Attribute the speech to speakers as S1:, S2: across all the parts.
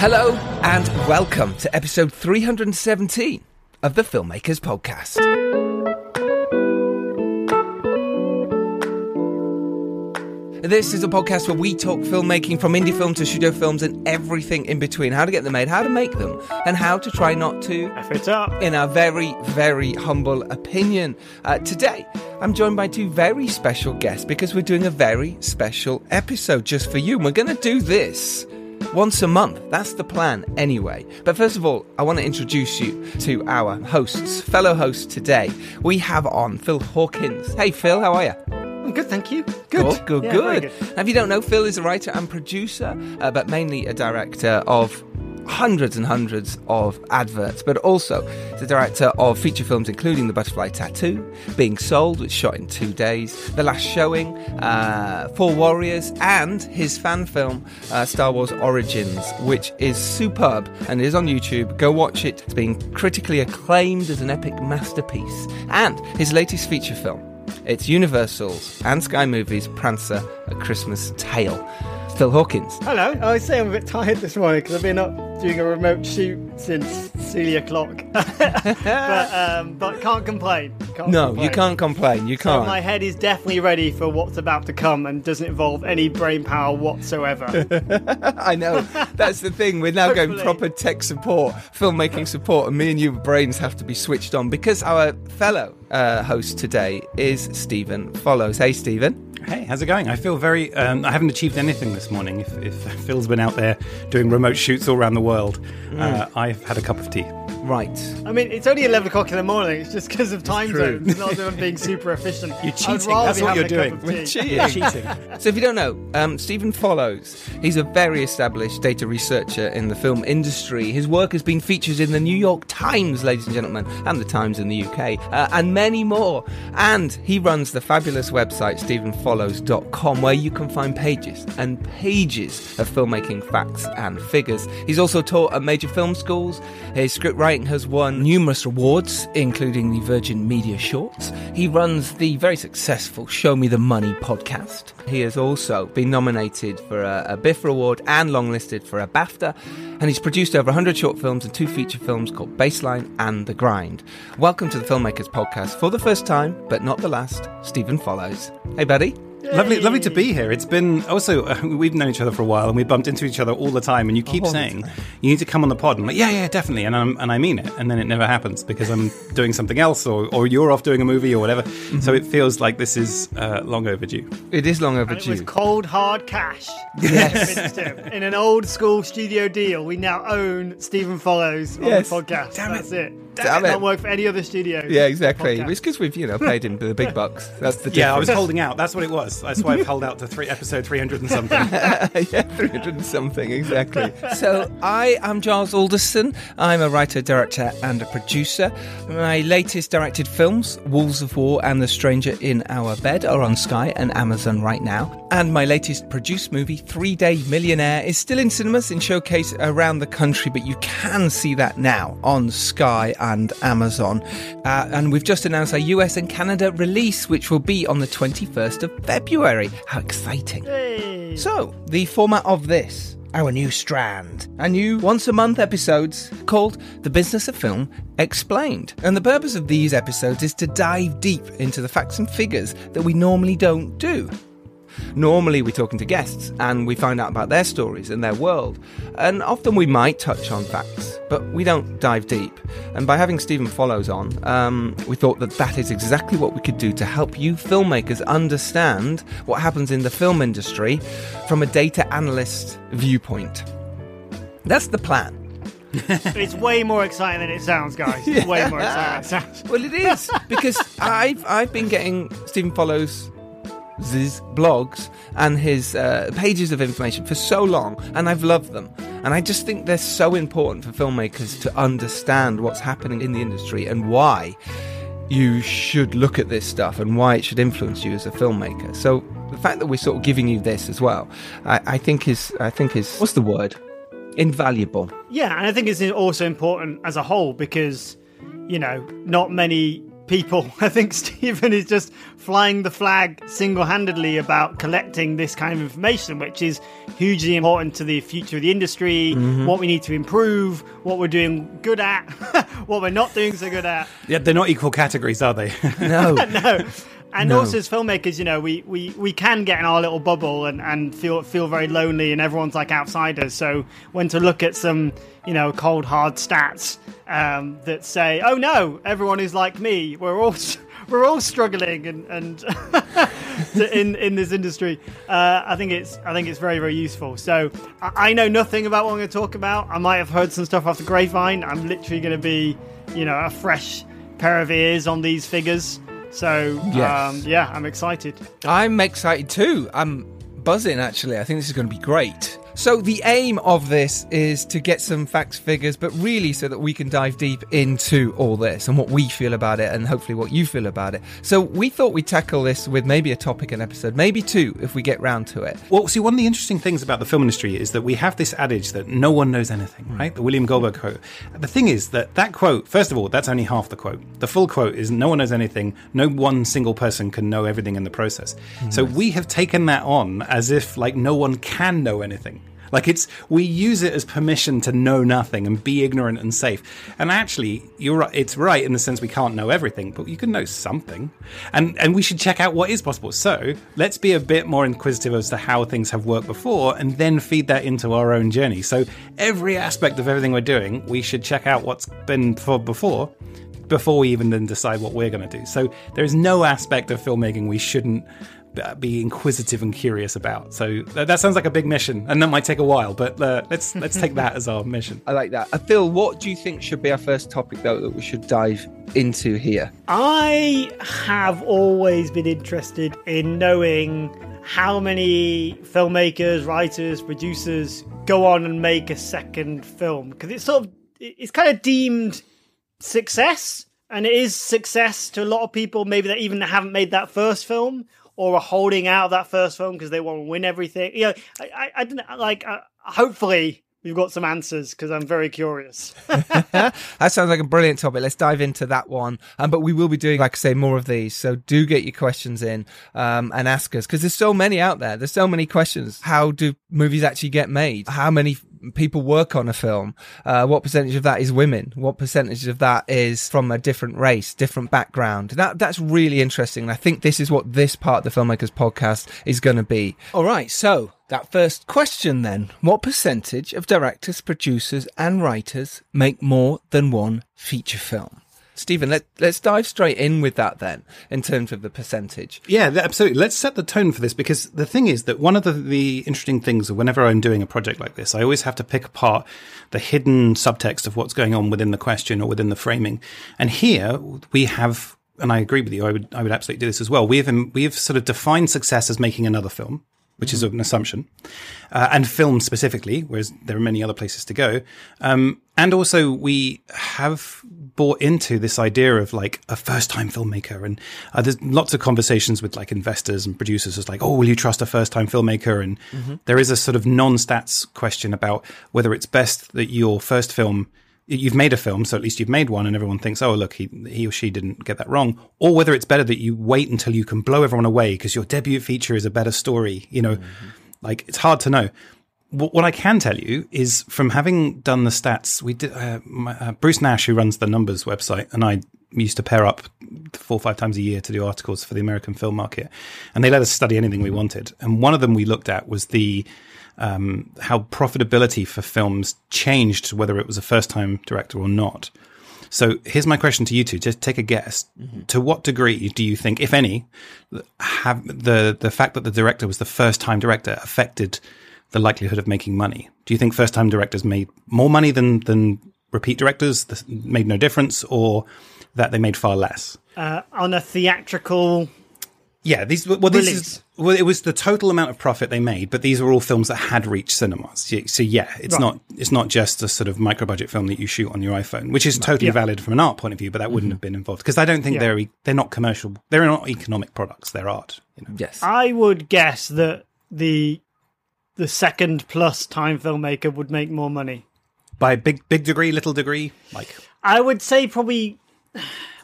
S1: Hello and welcome to episode 317 of the Filmmakers Podcast. This is a podcast where we talk filmmaking from indie film to studio films and everything in between. How to get them made, how to make them, and how to try not to
S2: F it up.
S1: in our very, very humble opinion. Uh, today, I'm joined by two very special guests because we're doing a very special episode just for you. And we're going to do this once a month. That's the plan anyway. But first of all, I want to introduce you to our hosts, fellow hosts today. We have on Phil Hawkins. Hey, Phil, how are you?
S2: I'm good, thank you.
S1: Good, good,
S2: Yeah,
S1: good.
S2: good.
S1: Now, if you don't know, Phil is a writer and producer, uh, but mainly a director of hundreds and hundreds of adverts, but also the director of feature films including The Butterfly Tattoo, Being Sold, which shot in two days, The Last Showing, uh, Four Warriors, and his fan film uh, Star Wars Origins, which is superb and is on YouTube. Go watch it. It's been critically acclaimed as an epic masterpiece. And his latest feature film, it's Universal's and Sky Movies' Prancer: A Christmas Tale. Phil Hawkins.
S2: Hello. I say I'm a bit tired this morning because I've been up doing a remote shoot since silly o'clock. but um, but can't complain. Can't
S1: No,
S2: complain.
S1: you can't complain. You can't.
S2: my head is definitely ready for what's about to come and doesn't involve any brain power whatsoever.
S1: I know. That's the thing. We're now going proper tech support, filmmaking support, and me and you brains have to be switched on because our fellow uh, host today is Stephen Follows. Hey, Stephen.
S3: Hey, how's it going? I feel very. Um, I haven't achieved anything this morning. If, if Phil's been out there doing remote shoots all around the world, uh, I've had a cup of tea.
S1: Right.
S2: I mean, it's only 11 o'clock in the morning. It's just because of time
S1: true.
S2: zones. Not that I'm being super efficient.
S3: You're cheating. That's what you're
S2: having a cup
S3: doing.
S2: of tea.
S3: You're cheating.
S1: So, if you don't know, um, Stephen Follows. He's a very established data researcher in the film industry. His work has been featured in the New York Times, ladies and gentlemen, and the Times in the UK, uh, and many more. And he runs the fabulous website, StephenFollows.com, where you can find pages and pages of filmmaking facts and figures. He's also taught at major film schools. His script writing has won numerous awards, including the Virgin Media Shorts. He runs the very successful Show Me the Money podcast. He has also been nominated for a, a award and longlisted for a BAFTA. And he's produced over 100 short films and two feature films called Baseline and The Grind. Welcome to the Filmmakers Podcast for the first time, but not the last, Stephen Follows. Hey, buddy.
S3: Lovely, lovely to be here. It's been also uh, we've known each other for a while, and we bumped into each other all the time. And you keep saying
S1: time.
S3: you need to come on the pod. I'm like, yeah, yeah, definitely, and I'm, and I mean it. And then it never happens because I'm doing something else, or, or you're off doing a movie or whatever. So it feels like this is uh, long overdue.
S1: It is long
S2: And it was
S1: overdue.
S2: cold hard cash.
S1: Yes.
S2: In an old school studio deal, we now own Stephen Follows on
S1: Yes.
S2: the podcast.
S3: Damn it.
S2: It.
S1: Damn it.
S2: Can't work for any other studio.
S1: Yeah, exactly.
S2: Podcast.
S1: It's because we've, you know, paid him the big bucks. That's the difference.
S3: Yeah, I was holding out. That's what it was. That's why I've held out to three episode three hundred and something.
S1: yeah, 300 and something, exactly. so, I am Giles Alderson. I'm a writer, director, and a producer. My latest directed films, Wolves of War and The Stranger in Our Bed, are on Sky and Amazon right now. And my latest produced movie, Three Day Millionaire, is still in cinemas and showcase around the country, but you can see that now on Sky and Amazon. Uh, and we've just announced our US and Canada release, which will be on the 21st of February. How exciting! So, the format of this, our new strand, a new once a month episodes called The Business of Film Explained. And the purpose of these episodes is to dive deep into the facts and figures that we normally don't do. Normally, we're talking to guests and we find out about their stories and their world. And often we might touch on facts, but we don't dive deep. And by having Stephen Follows on, um, we thought that that is exactly what we could do to help you filmmakers understand what happens in the film industry from a data analyst viewpoint. That's the plan.
S2: It's way more exciting than it sounds, guys. It's way more exciting than it sounds.
S1: Well, it is because I've I've been getting Stephen Follows his blogs and his uh, pages of information for so long, and I've loved them. And I just think they're so important for filmmakers to understand what's happening in the industry and why you should look at this stuff and why it should influence you as a filmmaker. So the fact that we're sort of giving you this as well, I, I think is I think is what's the word? Invaluable.
S2: Yeah, and I think it's also important as a whole because, you know, not many people. I think Stephen is just flying the flag single handedly about collecting this kind of information, which is hugely important to the future of the industry,
S1: Mm-hmm.
S2: what we need to improve, what we're doing good at, what we're not doing so good at.
S3: Yeah, they're not equal categories, are they?
S1: No.
S2: no. And
S1: No.
S2: also as filmmakers, you know, we, we, we can get in our little bubble and, and feel feel very lonely and everyone's like outsiders. So when to look at some, you know, cold hard stats um, that say, Oh no, everyone is like me. We're all we're all struggling and, and in in this industry. Uh, I think it's I think it's very, very useful. So I, I know nothing about what I'm gonna talk about. I might have heard some stuff off the grapevine. I'm literally gonna be, you know, a fresh pair of ears on these figures. So
S1: Yes.
S2: um, yeah, I'm excited.
S1: I'm excited too. I'm buzzing actually. I think this is going to be great. So the aim of this is to get some facts, figures, but really so that we can dive deep into all this and what we feel about it, and hopefully what you feel about it. So we thought we'd tackle this with maybe a topic an episode, maybe two if we get round to it.
S3: Well, see, one of the interesting things about the film industry is that we have this adage that no one knows anything, hmm. right? The William Goldman quote. The thing is that that quote, first of all, that's only half the quote. The full quote is no one knows anything. No one single person can know everything in the process. Hmm, so we have taken that on as if like no one can know anything. Like it's we use it as permission to know nothing and be ignorant and safe. And actually, you're right. It's right in the sense we can't know everything, but you can know something. And and we should check out what is possible. So let's be a bit more inquisitive as to how things have worked before, and then feed that into our own journey. So every aspect of everything we're doing, we should check out what's been for before before we even then decide what we're going to do. So there is no aspect of filmmaking we shouldn't be inquisitive and curious about. So that, that sounds like a big mission, and that might take a while. But uh, let's let's take that as our mission.
S1: I like that. Uh, Phil, what do you think should be our first topic though that we should dive into here?
S2: I have always been interested in knowing how many filmmakers, writers, producers go on and make a second film because it's sort of it's kind of deemed success and it is success to a lot of people maybe that even haven't made that first film or are holding out of that first film because they want to win everything. You know i i, I don't like uh, hopefully we've got some answers because i'm very curious
S1: that sounds like a brilliant topic. Let's dive into that one. Um, but we will be doing, like I say, more of these. So do get your questions in um, and ask us because there's so many out there. There's so many questions. How do movies actually get made? How many people work on a film? Uh, what percentage of that is women? What percentage of that is from a different race, different background? That that's really interesting. And I think this is what this part of the filmmakers podcast is going to be. All right. So that first question then: What percentage of directors, producers, and writers make more than one feature film? Stephen, let, let's dive straight in with that then, in terms of the percentage.
S3: Yeah, absolutely. Let's set the tone for this because the thing is that one of the, the interesting things whenever I'm doing a project like this, I always have to pick apart the hidden subtext of what's going on within the question or within the framing. And here we have, and I agree with you, I would, I would absolutely do this as well. We have, we have sort of defined success as making another film. Which is an assumption, uh, and film specifically, whereas there are many other places to go. Um, and also, we have bought into this idea of like a first time filmmaker. And uh, there's lots of conversations with like investors and producers. It's like, oh, will you trust a first time filmmaker? And there is a sort of non stats question about whether it's best that your first film you've made a film, so at least you've made one, and everyone thinks, "Oh, look, he he or she didn't get that wrong," or whether it's better that you wait until you can blow everyone away because your debut feature is a better story. You know, like it's hard to know. What, what I can tell you is from having done the stats, we did. Uh, my, uh, Bruce Nash, who runs the Numbers website, and I used to pair up four or five times a year to do articles for the American film market, and they let us study anything we wanted. And one of them we looked at was the um, how profitability for films changed, whether it was a first time director or not. So here's my question to you two. Just take a guess. To what degree do you think, if any, have the, the fact that the director was the first time director affected the likelihood of making money? Do you think first time directors made more money than, than repeat directors that made no difference or that they made far less?
S2: uh, on a theatrical
S3: Yeah, these well, this
S2: Release.
S3: is well, it was the total amount of profit they made, but these were all films that had reached cinemas. Yeah, So yeah, it's
S2: Right.
S3: not it's not just a sort of micro budget film that you shoot on your iPhone, which is totally
S2: Yeah.
S3: valid from an art point of view, but that wouldn't mm-hmm. have been involved because I don't think
S2: Yeah.
S3: they're e- they're not commercial. They're not economic products. They're art. You know?
S1: Yes.
S2: I would guess that the the second plus time filmmaker would make more money.
S3: By big big degree, little degree, like
S2: I would say probably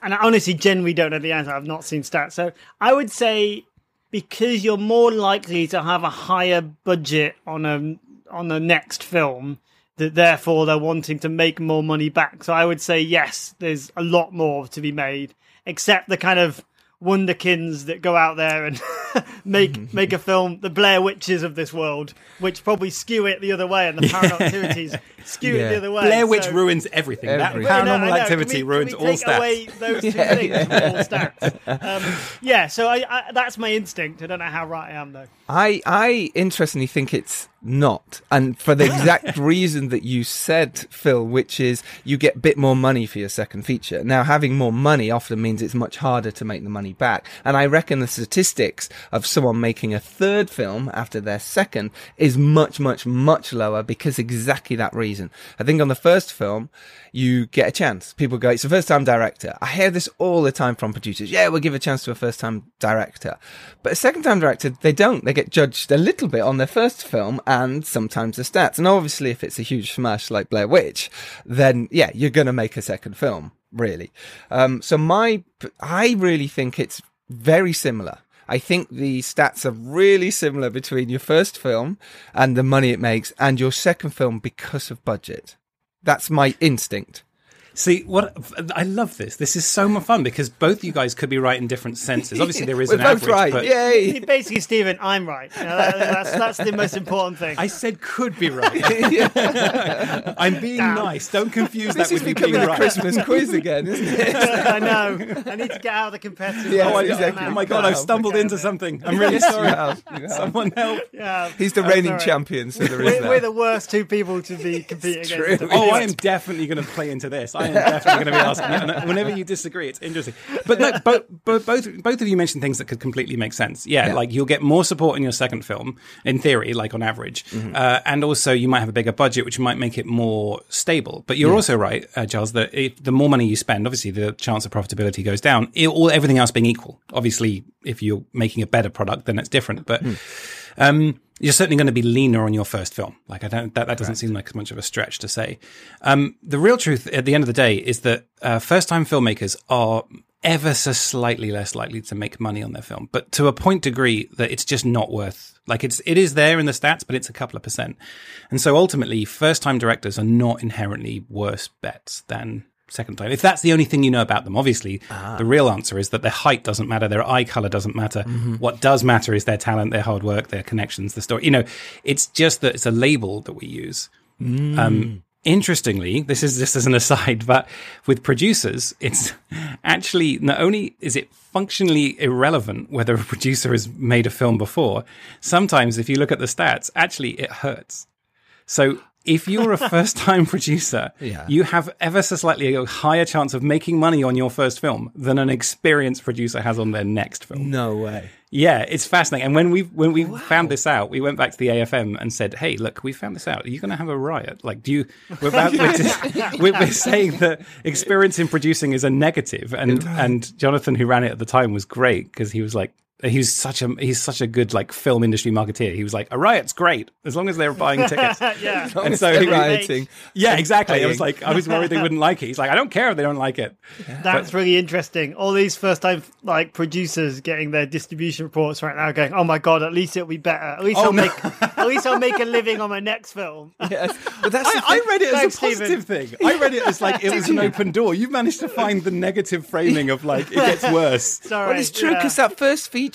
S2: and I honestly genuinely don't know the answer. I've not seen stats, so I would say because you're more likely to have a higher budget on a on the next film that therefore they're wanting to make more money back. So I would say yes, there's a lot more to be made, except the kind of wonderkins that go out there and make make a film, the Blair Witches of this world, which probably skew it the other way, and the Paranormal Activities skew
S1: Yeah.
S2: it the other way.
S3: Blair Witch
S2: So-
S3: ruins everything.
S1: Everything.
S3: That
S2: Well, no,
S3: paranormal activity
S2: Can we-
S3: ruins
S2: can we
S3: all
S2: take
S3: stats.
S2: Away those two things from all stats. Um, yeah, so I, I, that's my instinct. I don't know how right I am though.
S1: I, I interestingly think it's not. And for the exact reason that you said, Phil, which is you get a bit more money for your second feature. Now, having more money often means it's much harder to make the money back. And I reckon the statistics of someone making a third film after their second is much, much, much lower because exactly that reason. I think on the first film, you get a chance. People go, it's a first time director. I hear this all the time from producers. Yeah, we'll give a chance to a first time director. But a second time director, they don't. They get judged a little bit on their first film and sometimes the stats. And obviously, if it's a huge smash like Blair Witch, then yeah, you're going to make a second film, really. Um, so my, I really think it's very similar. I think the stats are really similar between your first film and the money it makes and your second film because of budget. That's my instinct.
S3: See, what I love this. This is so much fun because both you guys could be right in different senses. Obviously, there is
S1: We're
S3: an
S1: both
S3: average,
S1: right.
S3: but
S1: Yay!
S2: Basically, Stephen, I'm right. You know, that- that's that's the most important thing.
S3: I said could be right. I'm being
S2: Damn.
S3: nice. Don't confuse
S1: This
S3: that
S1: is
S3: with me
S1: becoming
S3: being
S1: a
S3: right.
S1: Christmas quiz again, isn't it?
S2: I know. I need to get out of the competitive.
S1: Yeah,
S3: Oh,
S1: exactly.
S3: oh my god, I've stumbled
S2: Okay,
S3: into something. I'm really
S1: You
S3: sorry.
S1: have, you have.
S3: Someone help.
S2: Yeah,
S1: He's the
S2: that's
S1: reigning
S2: all right.
S1: champion, so there is
S2: We're,
S1: that.
S2: we're the worst two people to be competing against.
S3: Oh, I am definitely going to play into this. I am definitely going to be asking. You, and whenever you disagree, it's interesting. But no, both, both, both, of you mentioned things that could completely make sense. Yeah,
S1: Yeah.
S3: like you'll get more support in your second film, in theory, like on average, uh, and also you might have a bigger budget, which might make it more stable. But you're also right, uh, Giles, that if the more money you spend, obviously the chance of profitability goes down. It, all everything else being equal, obviously, if you're making a better product, then it's different. But um, you're certainly going to be leaner on your first film. Like I don't, that, that doesn't seem like as much of a stretch to say. Um, the real truth at the end of the day is that uh, first time filmmakers are ever so slightly less likely to make money on their film, but to a point degree that it's just not worth. Like it's, it is there in the stats, but it's a couple of percent. And so ultimately, first time directors are not inherently worse bets than second time. If that's the only thing you know about them, obviously ah. the real answer is that their height doesn't matter, their eye color doesn't matter. Mm-hmm. What does matter is their talent, their hard work, their connections, the story. You know, it's just that it's a label that we use. Mm. Um, interestingly, this is just as an aside, but with producers, it's actually not only is it functionally irrelevant whether a producer has made a film before, sometimes if you look at the stats, actually it hurts. So if you're a first time producer,
S1: Yeah.
S3: you have ever so slightly a higher chance of making money on your first film than an experienced producer has on their next film.
S1: No way.
S3: Yeah, it's fascinating. And when we when we found this out, we went back to the AFM and said, "Hey, look, we found this out. Are you going to have a riot? Like, do you? We're, about, we're, just- we're, we're saying that experience in producing is a negative." And and Jonathan, who ran it at the time, was great because he was like. He was such a he's such a good like film industry marketeer. He was like, a riot's great as long as they're buying tickets.
S2: yeah.
S3: and so he,
S1: rioting.
S3: yeah, exactly. I was like, I was worried they wouldn't like it. He's like, I don't care if they don't like it.
S2: That's really interesting. All these first time like producers getting their distribution reports right now going, Oh my god, at least it'll be better. At least
S3: Oh,
S2: I'll
S3: no.
S2: make at least I'll make a living on my next film.
S1: Yes. But that's
S3: I, I read it as
S2: Thanks,
S3: a positive
S2: Stephen.
S3: thing. I read it as like it was an open door. You managed to find the negative framing of like it gets worse.
S2: Sorry.
S1: Well, it's true
S2: yeah.
S1: because that first feature,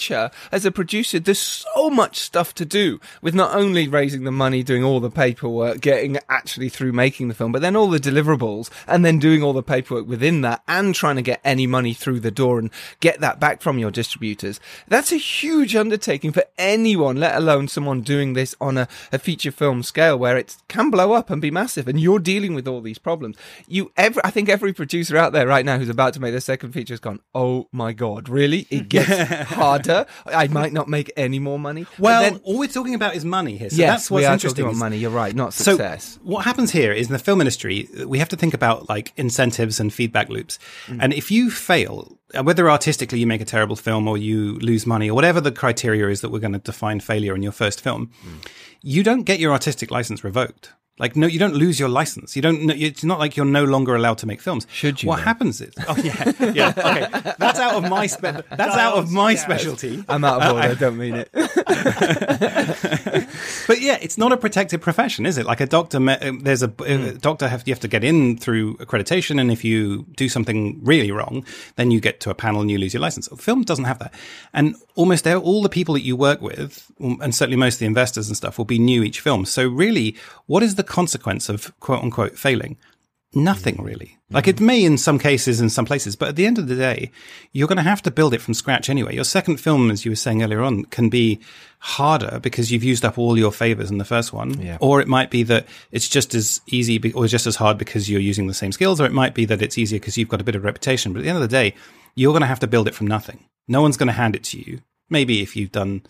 S1: as a producer, there's so much stuff to do with not only raising the money, doing all the paperwork, getting actually through making the film, but then all the deliverables, and then doing all the paperwork within that, and trying to get any money through the door and get that back from your distributors. That's a huge undertaking for anyone, let alone someone doing this on a, a feature film scale where it can blow up and be massive, and you're dealing with all these problems. You, every, I think every producer out there right now who's about to make their second feature has gone, "Oh my god, really? It gets harder. I might not make any more money."
S3: Well,
S1: then-
S3: all we're talking about is money here. So
S1: yes,
S3: that's what's
S1: we are
S3: interesting.
S1: talking about money. You're right, not
S3: So
S1: success.
S3: what happens here is in the film industry, we have to think about like incentives and feedback loops. And if you fail, uh, whether artistically you make a terrible film or you lose money or whatever the criteria is that we're going to define failure in your first film, you don't get your artistic license revoked. Like, no, you don't lose your license. You don't. It's not like you're no longer allowed to make films.
S1: Should you,
S3: What
S1: though?
S3: happens is, oh yeah, yeah, okay. That's out of my spe- That's out of my specialty.
S1: I'm out of order. I don't mean it.
S3: But yeah, it's not a protected profession, is it? Like a doctor, uh, there's a, a doctor have you have to get in through accreditation, and if you do something really wrong, then you get to a panel and you lose your license. Film doesn't have that, and almost all the people that you work with, um, and certainly most of the investors and stuff, will be new each film. So really, what is the consequence of quote unquote failing? Nothing mm. really. Like it mm. may in some cases, in some places, but at the end of the day, you're going to have to build it from scratch anyway. Your second film, as you were saying earlier on, can be harder because you've used up all your favors in the first one.
S1: Yeah.
S3: Or it might be that it's just as easy or just as hard because you're using the same skills, or it might be that it's easier because you've got a bit of reputation. But at the end of the day, you're going to have to build it from nothing. No one's going to hand it to you. Maybe if you've done,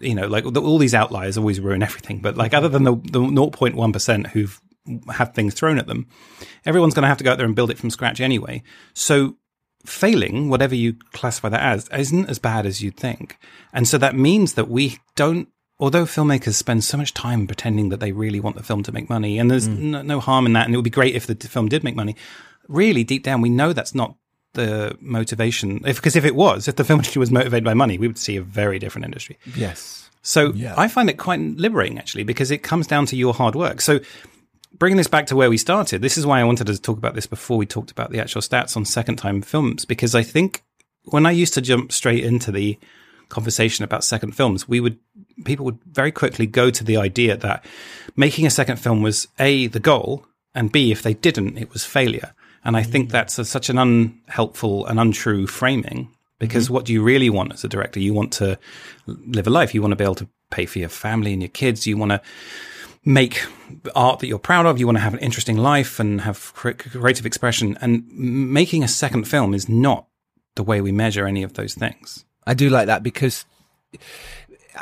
S3: you know, like the, all these outliers always ruin everything. But like other than the, the 0.1% who've have things thrown at them, everyone's going to have to go out there and build it from scratch anyway. So failing, whatever you classify that as, isn't as bad as you'd think. And so that means that we don't, although filmmakers spend so much time pretending that they really want the film to make money, and there's mm. no, no harm in that, and it would be great if the film did make money. Really, deep down, we know that's not the motivation. If because if it was, if the film industry was motivated by money, we would see a very different industry.
S1: yes.
S3: So
S4: Yeah.
S3: I find it quite liberating actually because it comes down to your hard work. So bringing this back to where we started, this is why I wanted to talk about this before we talked about the actual stats on second time films because I think when I used to jump straight into the conversation about second films, we would people would very quickly go to the idea that making a second film was a the goal and b if they didn't it was failure. And I think mm. that's a, such an unhelpful and untrue framing because mm-hmm. what do you really want as a director? You want to live a life. You want to be able to pay for your family and your kids. You want to make art that you're proud of. You want to have an interesting life and have creative expression. And making a second film is not the way we measure any of those things.
S1: I do like that because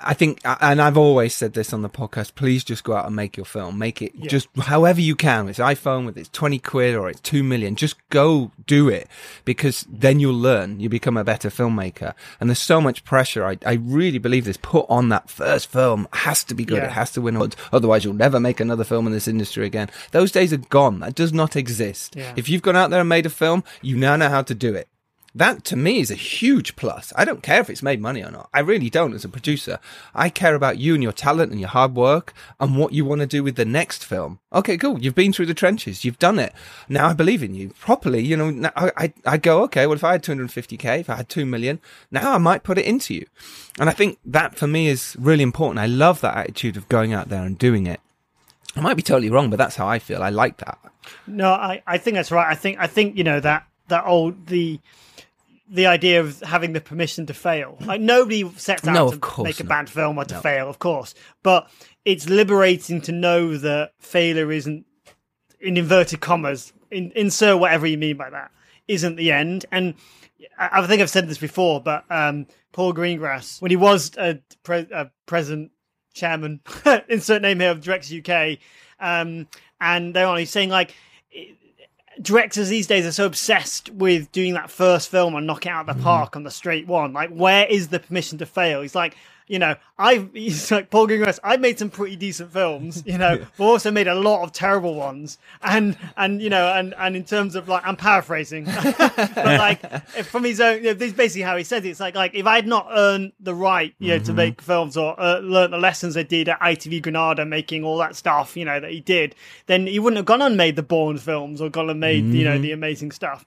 S1: I think, uh, and I've always said this on the podcast. Please just go out and make your film. Make it just however you can. With iPhone, with it's twenty quid or it's two million. Just go do it because then you'll learn. You become a better filmmaker. And there's so much pressure. I, I really believe this. Put on that first film has to be good.
S2: Yeah.
S1: It has to win awards. Otherwise, you'll never make another film in this industry again. Those days are gone. That does not exist.
S2: Yeah.
S1: If you've gone out there and made a film, you now know how to do it. That to me is a huge plus. I don't care if it's made money or not. I really don't as a producer. I care about you and your talent and your hard work and what you want to do with the next film. Okay, cool. You've been through the trenches. You've done it. Now I believe in you properly. You know, I, I, I go, okay, well, if I had 250k, if I had 2 million, now I might put it into you. And I think that for me is really important. I love that attitude of going out there and doing it. I might be totally wrong, but that's how I feel. I like that.
S2: No, I, I think that's right. I think I think you know that that old the the idea of having the permission to fail. Like nobody sets out
S1: No,
S2: to make a
S1: not.
S2: bad film or to fail, of course. But it's liberating to know that failure isn't in inverted commas, in, insert whatever you mean by that, isn't the end. And I, I think I've said this before, but um, Paul Greengrass, when he was a, pre- a president, chairman, insert name here of Directors UK, um, and they're on, he's saying like, directors these days are so obsessed with doing that first film and knocking it out of the mm-hmm. park on the straight one. Like, where is the permission to fail? He's like, you know, I've he's like Paul Greengrass. I've made some pretty decent films, you know, but also made a lot of terrible ones. And and you know, and and in terms of like, I'm paraphrasing, but like if from his own, you know, this is basically how he says it. It's like like if I had not earned the right, you know, to make films or uh, learned the lessons I did at ITV Granada, making all that stuff, you know, that he did, then he wouldn't have gone and made the Bourne films or gone and made you know the amazing stuff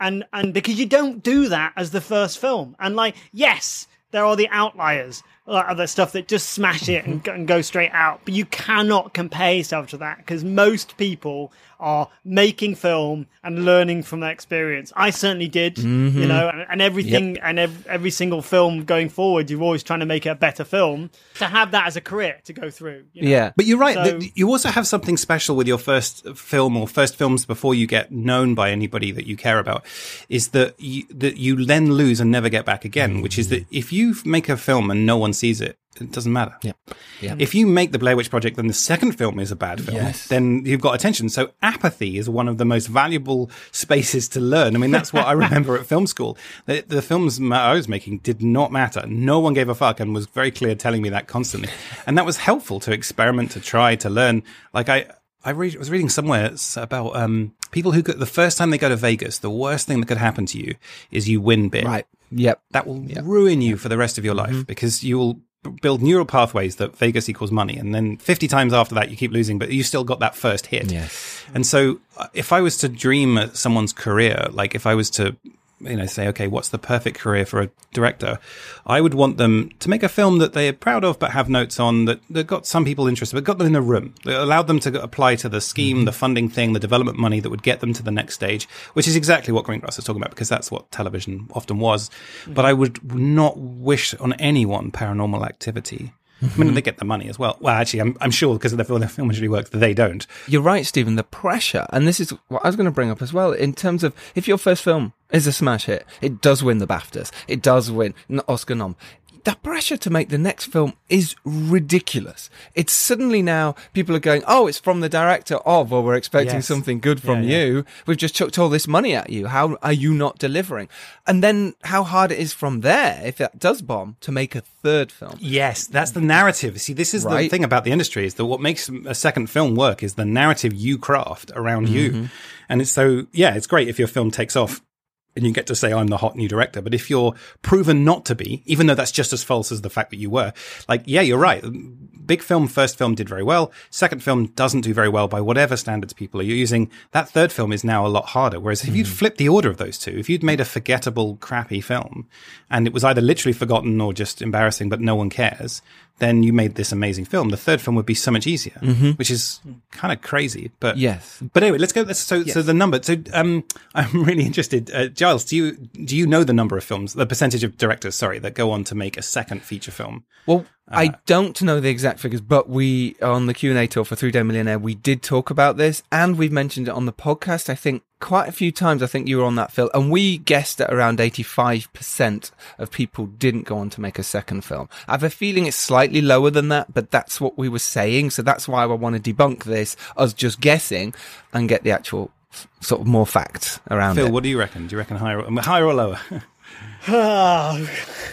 S2: and and because you don't do that as the first film and like yes there are the outliers like other stuff that just smash it and, mm-hmm. go- and go straight out but you cannot compare yourself to that because most people are making film and learning from that experience i certainly did you mm-hmm. know and, and everything and ev- every single film going forward you're always trying to make it a better film to have that as a career to go through you know?
S1: Yeah.
S3: But you're right.
S2: So-
S3: you also have something special with your first film or first films before you get known by anybody that you care about. Is that you, that you then lose and never get back again? Which is that mm-hmm. if you make a film and no one sees it, it doesn't matter.
S1: Yeah. Yeah.
S3: If you make the Blair Witch Project, then the second film is a bad film.
S1: Yes.
S3: Then you've got attention. So apathy is one of the most valuable spaces to learn. I mean, that's what I remember at film school. The, the films I was making did not matter. No one gave a fuck and was very clear telling me that constantly. And that was helpful to experiment, to try, to learn. Like I, I re- was reading somewhere about um, people who go, the first time they go to Vegas, the worst thing that could happen to you is you win big.
S1: Right. Yep.
S3: That will yep. ruin you for the rest of your life mm-hmm. because you will build neural pathways that Vegas equals money. And then 50 times after that, you keep losing, but you still got that first hit.
S1: Yes.
S3: And so uh, if I was to dream someone's career, like if I was to you know, say, okay, what's the perfect career for a director? I would want them to make a film that they're proud of, but have notes on that, that got some people interested, but got them in the room, that allowed them to apply to the scheme, mm-hmm. the funding thing, the development money that would get them to the next stage, which is exactly what Greengrass is talking about, because that's what television often was. Mm-hmm. But I would not wish on anyone paranormal activity. I mean, they get the money as well. Well, actually, I'm, I'm sure because of the film, the film industry works, they don't.
S1: You're right, Stephen. The pressure, and this is what I was going to bring up as well, in terms of if your first film is a smash hit, it does win the BAFTAs, it does win an Oscar nom the pressure to make the next film is ridiculous. It's suddenly now people are going, oh, it's from the director of, well, we're expecting yes. something good from yeah, you. We've just chucked all this money at you. How are you not delivering? And then how hard it is from there, if that does bomb, to make a third film.
S3: Yes, that's the narrative. See, this is right? the thing about the industry is that what makes a second film work is the narrative you craft around mm-hmm. you. And it's so, yeah, it's great if your film takes off and you get to say, I'm the hot new director. But if you're proven not to be, even though that's just as false as the fact that you were, like, yeah, you're right. Big film, first film did very well. Second film doesn't do very well by whatever standards people are using. That third film is now a lot harder. Whereas if mm. you'd flipped the order of those two, if you'd made a forgettable, crappy film and it was either literally forgotten or just embarrassing, but no one cares, then you made this amazing film. The third film would be so much easier, mm-hmm. which is kind of crazy. But
S1: yes,
S3: but anyway, let's go. Let's, so yes. so the number. So um, I'm really interested. Uh, Giles, do you do you know the number of films, the percentage of directors, sorry, that go on to make a second feature film?
S1: Well, uh, I don't know the exact figures, but we on the Q and A tour for Three Day Millionaire, we did talk about this, and we've mentioned it on the podcast. I think quite a few times. I think you were on that, Phil, and we guessed that around eighty-five percent of people didn't go on to make a second film. I have a feeling it's slightly lower than that, but that's what we were saying. So that's why I want to debunk this as just guessing and get the actual sort of more facts around it.
S3: Phil,
S1: it.
S3: what do you reckon? Do you reckon higher, higher or lower?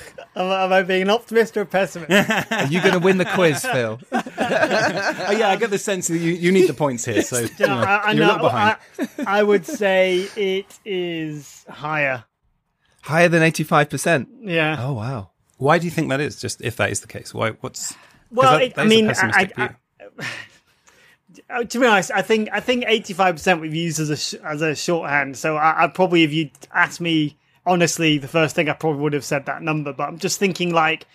S2: Am, am, I being an optimist or a pessimist?
S1: Are you going to win the quiz, Phil?
S3: oh, yeah, I get the sense that you, you need the points here. So you know, I, you're know, behind.
S2: I, I, would say it is higher.
S1: Higher than 85%?
S2: Yeah.
S1: Oh, wow.
S3: Why do you think that is? Just if that is the case, why? What's
S2: well? That, it, I mean, I, I, oh, to be honest, I think I think eighty five percent we've used as a as a shorthand. So I, I probably, if you asked me honestly, the first thing I probably would have said that number, but I'm just thinking like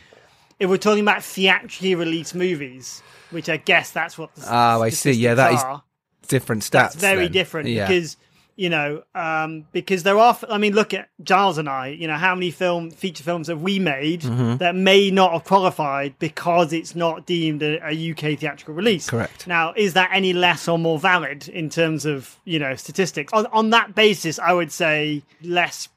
S2: if we're talking about theatrically released movies, which I guess that's what. The
S1: oh, I see. Yeah, that are, is different stats. That's
S2: very
S1: then.
S2: different yeah. because you know um, because there are. I mean, look at Giles and I. You know, how many film feature films have we made mm-hmm. that may not have qualified because it's not deemed a, a UK theatrical release?
S1: Correct.
S2: Now, is that any less or more valid in terms of you know statistics? On, on that basis, I would say less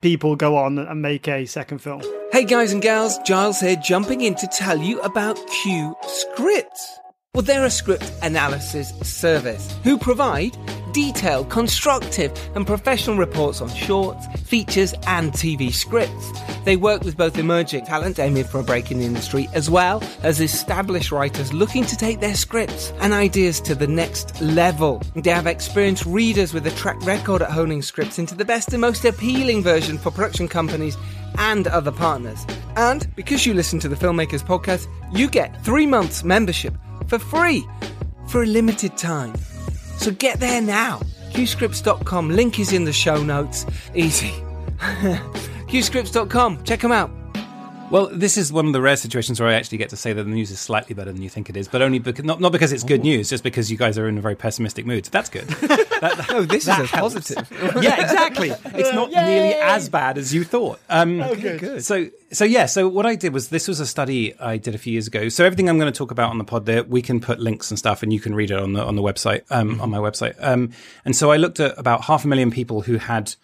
S2: people go on and make a second film.
S1: Hey guys and gals, Giles here jumping in to tell you about Q Scripts. Well, they're a script analysis service who provide detailed, constructive, and professional reports on shorts, features, and TV scripts. They work with both emerging talent aiming for a break in the industry as well as established writers looking to take their scripts and ideas to the next level. They have experienced readers with a track record at honing scripts into the best and most appealing version for production companies and other partners. And because you listen to the Filmmakers Podcast, you get three months membership for free for a limited time. So get there now. QScripts.com. Link is in the show notes. Easy. QScripts.com. Check them out.
S3: Well, this is one of the rare situations where I actually get to say that the news is slightly better than you think it is, but only because not, not because it's good news, just because you guys are in a very pessimistic mood. So that's good.
S1: that, that, this that is a positive.
S3: yeah, exactly. It's not Yay! nearly as bad as you thought. Um,
S2: oh, good. good.
S3: So, so yeah. So what I did was this was a study I did a few years ago. So everything I'm going to talk about on the pod there, we can put links and stuff, and you can read it on the on the website um, mm-hmm. on my website. Um, and so I looked at about half a million people who had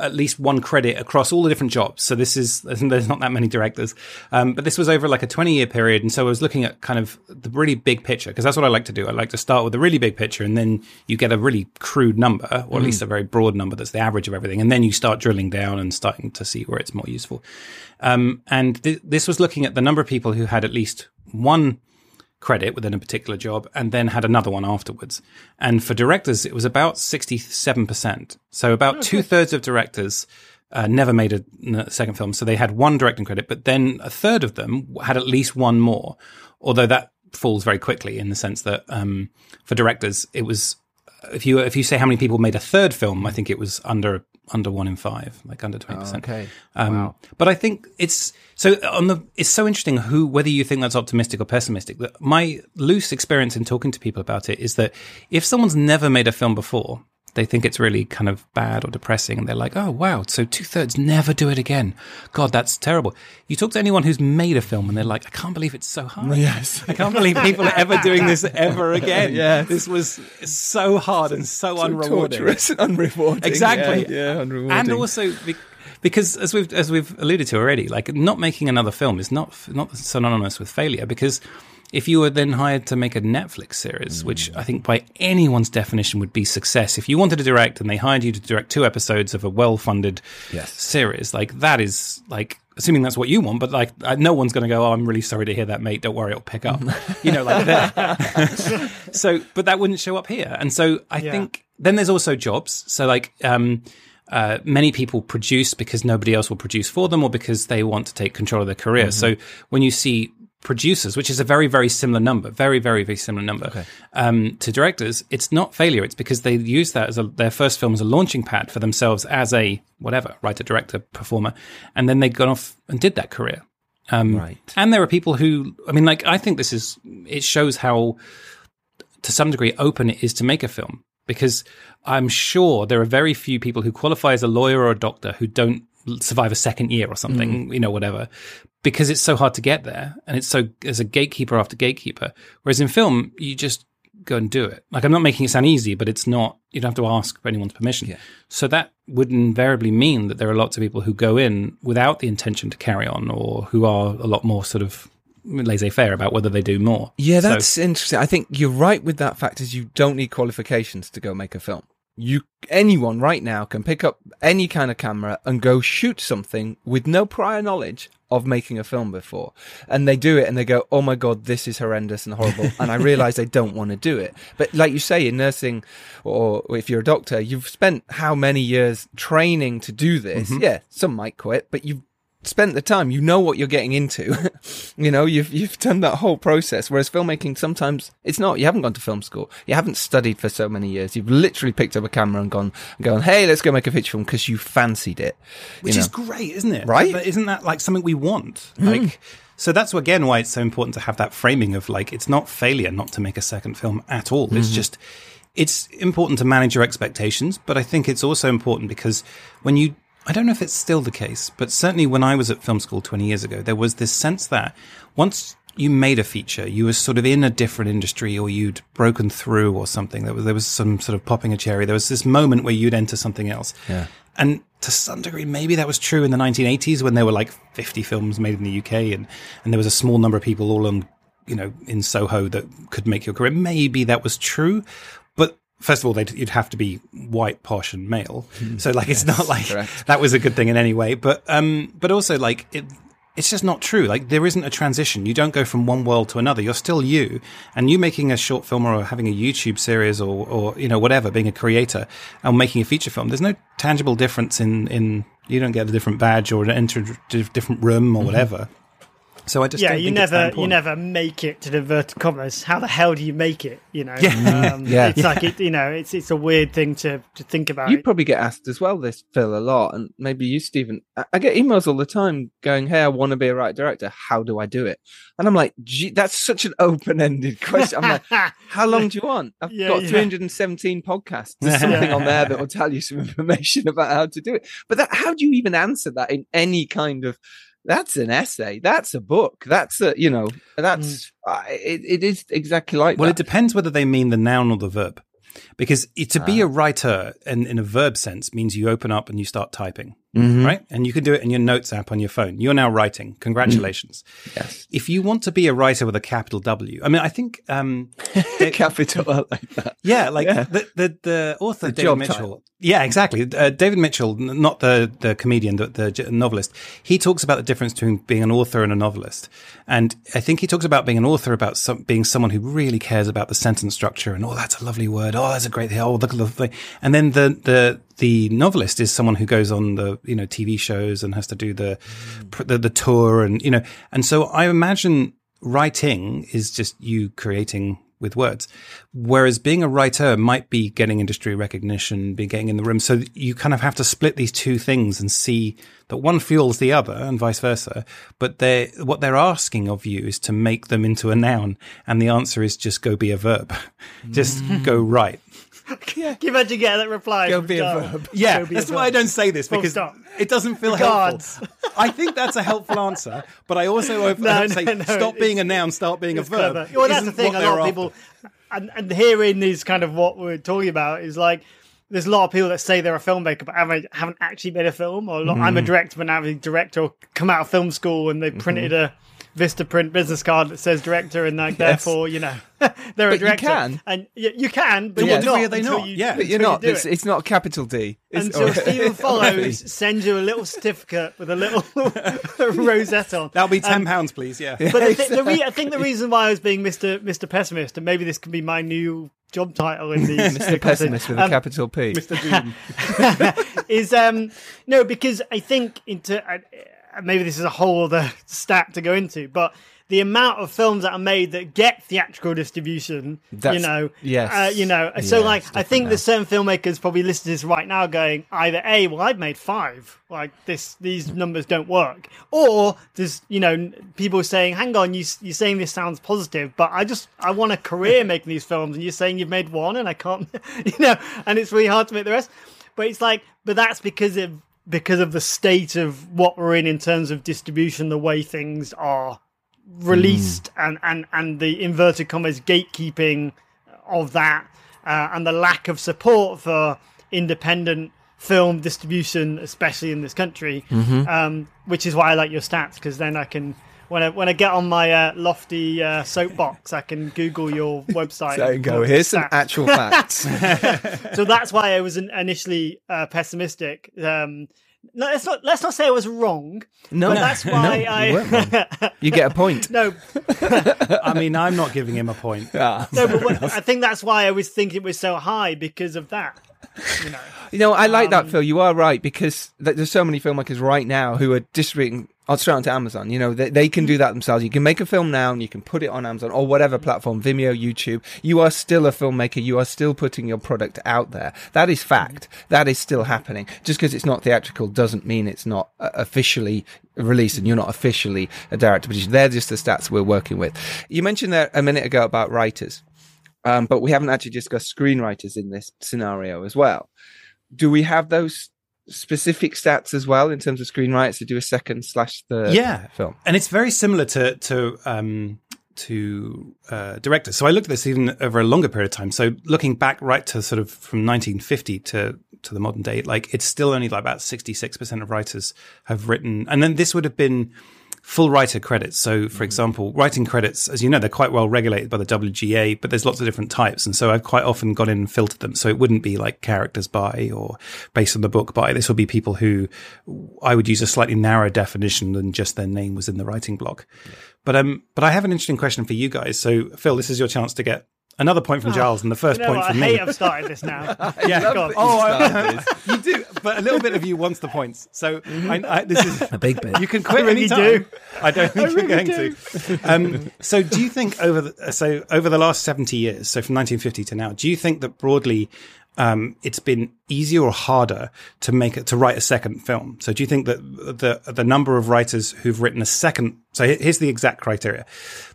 S3: at least one credit across all the different jobs. So this is there's not that many directors, um, but this was over like a 20 year period, and so I was looking at kind of the really big picture because that's what I like to do. I like to start with a really big picture, and then you get a really crude number, or at mm. least a very broad number that's the average of everything, and then you start drilling down and starting to see where it's more useful. Um, and th- this was looking at the number of people who had at least one credit within a particular job and then had another one afterwards. And for directors, it was about 67%. So about two thirds of directors uh, never made a, a second film. So they had one directing credit, but then a third of them had at least one more. Although that falls very quickly in the sense that um, for directors, it was if you if you say how many people made a third film, I think it was under under one in five, like under twenty percent.
S1: okay.
S3: Um,
S1: Wow.
S3: But I think it's so on the. It's so interesting who whether you think that's optimistic or pessimistic. That my loose experience in talking to people about it is that if someone's never made a film before, they think it's really kind of bad or depressing, and they're like, "Oh wow, so two thirds never do it again. God, that's terrible." You talk to anyone who's made a film, and they're like, "I can't believe it's so hard.
S1: Yes.
S3: I can't believe people are ever doing this ever again.
S1: Yes.
S3: this was so hard and so,
S1: So
S3: unrewarding."
S1: torturous and unrewarding.
S3: Exactly.
S1: Yeah, yeah unrewarding.
S3: and also be- because as we've as we've alluded to already, like not making another film is not not synonymous with failure because if you were then hired to make a Netflix series, which I think by anyone's definition would be success, if you wanted to direct and they hired you to direct two episodes of a well-funded
S1: Yes.
S3: series, like that is like assuming that's what you want, but like uh, no one's going to go, "Oh, I'm really sorry to hear that, mate. Don't worry, it'll pick up." you know, like that. so, but that wouldn't show up here, and so I
S2: Yeah.
S3: think then there's also jobs. So, like, um, uh, many people produce because nobody else will produce for them, or because they want to take control of their career. So, when you see producers, which is a very, very similar number, very, very, very similar number um, to directors, it's not failure. It's because they use that as a, their first film as a launching pad for themselves as a whatever writer, director, performer, and then they gone off and did that career. Um,
S1: Right.
S3: And there are people who, I mean, like, I think this is, it shows how, to some degree, open it is to make a film. Because I'm sure there are very few people who qualify as a lawyer or a doctor who don't survive a second year or something, you know, whatever, because it's so hard to get there. And it's so, as a gatekeeper after gatekeeper. Whereas in film, you just go and do it. Like, I'm not making it sound easy, but it's not, you don't have to ask for anyone's permission.
S1: Yeah.
S3: So that would invariably mean that there are lots of people who go in without the intention to carry on or who are a lot more sort of laissez faire about whether they do more.
S1: Yeah,
S3: So-
S1: that's interesting. I think you're right with that fact is you don't need qualifications to go make a film. You anyone right now can pick up any kind of camera and go shoot something with no prior knowledge of making a film before. And they do it and they go, "Oh my god, this is horrendous and horrible." and I realize they don't want to do it. But like you say in nursing or if you're a doctor, you've spent how many years training to do this? Mm-hmm. Yeah, some might quit, but you've spent the time, you know what you're getting into. you know, you've you've done that whole process. Whereas filmmaking, sometimes it's not. You haven't gone to film school. You haven't studied for so many years. You've literally picked up a camera and gone, gone, hey, let's go make a feature film because you fancied it. you
S3: which
S1: know.
S3: is great, isn't it?
S1: Right?
S3: But isn't that like something we want? Mm-hmm. Like, so that's again why it's so important to have that framing of like it's not failure not to make a second film at all. It's mm-hmm. just it's important to manage your expectations, but I think it's also important because when you I don't know if it's still the case, but certainly when I was at film school 20 years ago, there was this sense that once you made a feature, you were sort of in a different industry or you'd broken through or something. There was, there was some sort of popping a cherry. There was this moment where you'd enter something else.
S1: Yeah.
S3: And to some degree, maybe that was true in the 1980s when there were like 50 films made in the UK and, and there was a small number of people all on, you know, in Soho that could make your career. Maybe that was true. But first of all, they'd, you'd have to be white, posh, and male. So like, it's not like
S1: correct.
S3: that was a good thing in any way. But, um, but also like it, it's just not true. Like there isn't a transition. You don't go from one world to another. You're still you. And you making a short film or having a YouTube series or, or, you know, whatever, being a creator and making a feature film, there's no tangible difference in, in, you don't get a different badge or enter a different room or whatever. So I just
S2: yeah,
S3: don't
S2: you
S3: think it's that
S2: never you never make it to the vertical commas. How the hell do you make it? You know,
S3: Yeah.
S2: um,
S1: Yeah.
S2: it's like it. You know, it's it's a weird thing to to think about.
S1: You
S2: it.
S1: probably get asked as well this, Phil, a lot, and maybe you, Stephen. I- I get emails all the time going, "Hey, I want to be a right director. How do I do it?" And I'm like, Gee, "That's such an open-ended question." I'm like, "How long do you want?" I've
S2: Yeah,
S1: got
S2: yeah.
S1: 317 podcasts. There's something on there that will tell you some information about how to do it. But that, how do you even answer that in any kind of? That's an essay. That's a book. That's a, you know, that's, uh, it, it is exactly like
S3: Well, it depends whether they mean the noun or the verb. Because to be
S1: Ah.
S3: a writer in, in a verb sense means you open up and you start typing. Right? And you can do it in your notes app on your phone. You're now writing. Congratulations.
S1: Yes.
S3: If you want to be a writer with a capital W, I mean, I think, um,
S1: Capital I like that.
S3: yeah, like the, the, the author, David Mitchell.
S1: title.
S3: Yeah, exactly. Uh, David Mitchell, not the, the comedian, the, the novelist. He talks about the difference between being an author and a novelist. And I think he talks about being an author about some, being someone who really cares about the sentence structure and, oh, that's a lovely word. Oh, that's a great thing. Oh, look at the thing. And then the, the, the novelist is someone who goes on the, you know, TV shows and has to do the, the, the tour and, you know, and so I imagine writing is just you creating with words. Whereas being a writer might be getting industry recognition, be getting in the room. So you kind of have to split these two things and see that one fuels the other and vice versa. But they what they're asking of you is to make them into a noun. And the answer is just go be a verb. just go mm. write.
S2: Can you imagine getting that reply?
S1: Go be a verb.
S3: Yeah,
S2: Go be a
S3: that's
S2: verb.
S3: why I don't say this
S2: Full
S3: because
S2: stop.
S3: it doesn't feel
S2: Regards.
S3: helpful. I think that's a helpful answer, but I also
S2: No,
S3: don't
S2: no,
S3: say
S2: no,
S3: stop being a noun, start being a verb.
S2: clever. Well, that's the thing. A lot of people, and, and hearing is kind of what we're talking about is like there's a lot of people that say they're a filmmaker but haven't haven't actually made a film. Or a lot,
S3: Mm-hmm.
S2: I'm a director, but now I'm a director. Or come out of film school and they printed a Vista print business card that says director, and like therefore you know they're a director.
S1: you can.
S2: and you, you can, but you're not
S3: they not?
S2: You,
S3: Yeah.
S1: But you're not.
S2: You
S1: It's,
S2: it.
S1: it's not a capital D. It's,
S2: Until
S1: or-
S2: Stephen Follows sends you a little certificate with a little rosette on.
S3: That'll be ten pounds, please. Yeah.
S2: But the th- the re- I think the reason why I was being Mr. Mr. Pessimist, and maybe this can be my new job title in the
S1: Mr. Pessimist with a
S2: um,
S1: capital P.
S3: Mr. Doom.
S2: is um no because I think into maybe this is a whole other stat to go into, but the amount of films that are made that get theatrical distribution, you know,
S1: yes.
S2: uh, you know, so
S1: Yeah,
S2: like I think
S1: different
S2: there's certain filmmakers probably listening to this right now going either a well I've made five like this these numbers don't work or there's you know people saying hang on you you're saying this sounds positive but I just I want a career making these films and you're saying you've made one and I can't you know and it's really hard to make the rest but it's like but that's because of because of the state of what we're in in terms of distribution the way things are released and and and the inverted commas gatekeeping of that uh, and the lack of support for independent film distribution, especially in this country. Um, which is why I like your stats because then I can. When I, when I get on my uh, lofty uh, soapbox, I can Google your website.
S1: There you go.
S2: pull up
S1: Here's some actual facts.
S2: so that's why I was in- initially uh, pessimistic. Um, no, let's not let's not say I was wrong.
S1: No,
S2: but that's why
S1: no,
S2: I
S1: you You get a point.
S2: no
S3: I mean, I'm not giving him a point.
S1: Ah.
S2: no. But what, I think that's why I was thinking it was so high because of that. You know,
S1: You know, I like
S2: Um,
S1: that, Phil. You are right because there's so many filmmakers right now who are distributing on straight onto Amazon. You know, they, they can do that themselves. You can make a film now and you can put it on Amazon or whatever platform, Vimeo, YouTube. You are still a filmmaker. You are still putting your product out there. That is fact. That is still happening. Just because it's not theatrical doesn't mean it's not uh, officially released and you're not officially a director producer. They're just the stats we're working with. You mentioned there a minute ago about writers. Um, but we haven't actually discussed screenwriters in this scenario as well. Do we have those specific stats as well in terms of screenwriters to do a second slash the
S3: Yeah.
S1: film?
S3: and it's very similar to to um, to uh, directors. So I looked at this even over a longer period of time. So looking back right to sort of from 1950 to to the modern day, like it's still only like about 66 percent of writers have written, and then this would have been full writer credits. So, for example, writing credits, as you know, they're quite well regulated by the WGA, but there's lots of different types. And so I've quite often gone in and filtered them. So it wouldn't be like characters by or based on the book by. This would be people who I would use a slightly narrower definition than just their name was in the writing block. But, um, but I have an interesting question for you guys. So, Phil, this is your chance to get ananother point from Giles and the first
S2: you know
S3: point
S2: what?
S3: From
S2: hate
S3: me.
S2: I've started this now.
S3: Yeah.
S2: Go on.
S3: Oh, I, you do, but a little bit of you wants the points. So I, I, this is
S1: A big bit.
S3: you can quit
S2: really
S3: anytime.
S2: do.
S3: I don't think
S2: I
S3: you're
S2: really
S3: going to. Um, so, do you think over the, so over the last seventy years, so from 1950 to now, do you think that broadly um, it's been easier or harder to make it to write a second film? So, do you think that the the number of writers who've written a second? So, here's the exact criteria: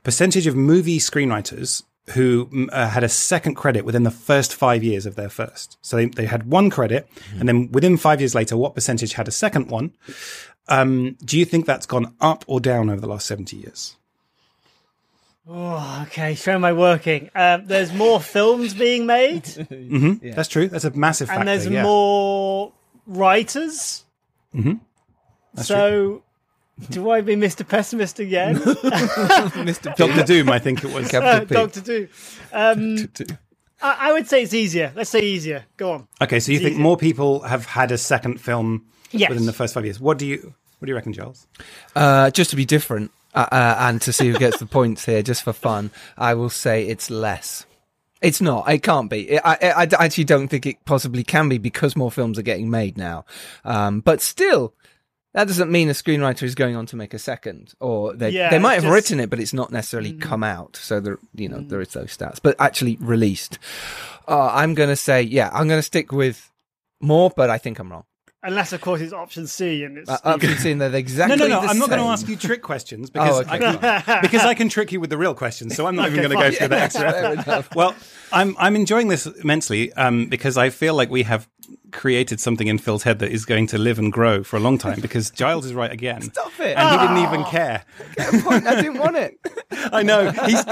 S3: percentage of movie screenwriters who mm, uh, had a second credit within the first five years of their first. So they, they had one credit, and then within five years later, what percentage had a second one? Um, do you think that's gone up or down over the last 70 years?
S2: Oh, okay, show my working. Um, there's more films being made,
S3: That's true. That's a massive factor.
S2: and there's
S3: yeah.
S2: more writers. so, do I be Mr. Pessimist again?
S1: Mr.
S3: Doctor Doom, I think it was.
S1: Capital P.
S2: Doctor Doom. Um, I, I would say it's easier. Let's say easier. Go on.
S3: Okay, so you think
S2: easy.
S3: more people have had a second film
S2: Yes.
S3: within the first five years? What do you What do you reckon, Giles?
S1: Uh, just to be different uh, uh, and to see who gets the points here, just for fun, I will say it's less. It's not. It can't be. I, I, I actually don't think it possibly can be because more films are getting made now. Um, but still, that doesn't mean a screenwriter is going on to make a second, or they
S2: Yeah,
S1: they might have
S2: just- Mm.
S1: written it, but it's not necessarily come out. So there, you know, there is those stats, but actually released. Uh, I'm going to say, yeah, I'm going to stick with more, but I think I'm wrong.
S2: Unless, of course, it's option C and it's.
S1: Uh, I've been seeing that
S3: No,
S1: exactly.
S3: no, no.
S1: the
S3: I'm not going to ask you trick questions because
S1: Oh, okay.
S3: I can, because I can trick you with the real questions. So I'm not even going to go
S2: fine.
S3: through that extra
S1: Fair
S3: effort.
S1: enough.
S3: Well, I'm I'm enjoying this immensely um, because I feel like we have created something in Phil's head that is going to live and grow for a long time. Because Giles is right again.
S1: Stop it.
S3: And he didn't even care.
S1: Point. I didn't want it.
S3: I know. He's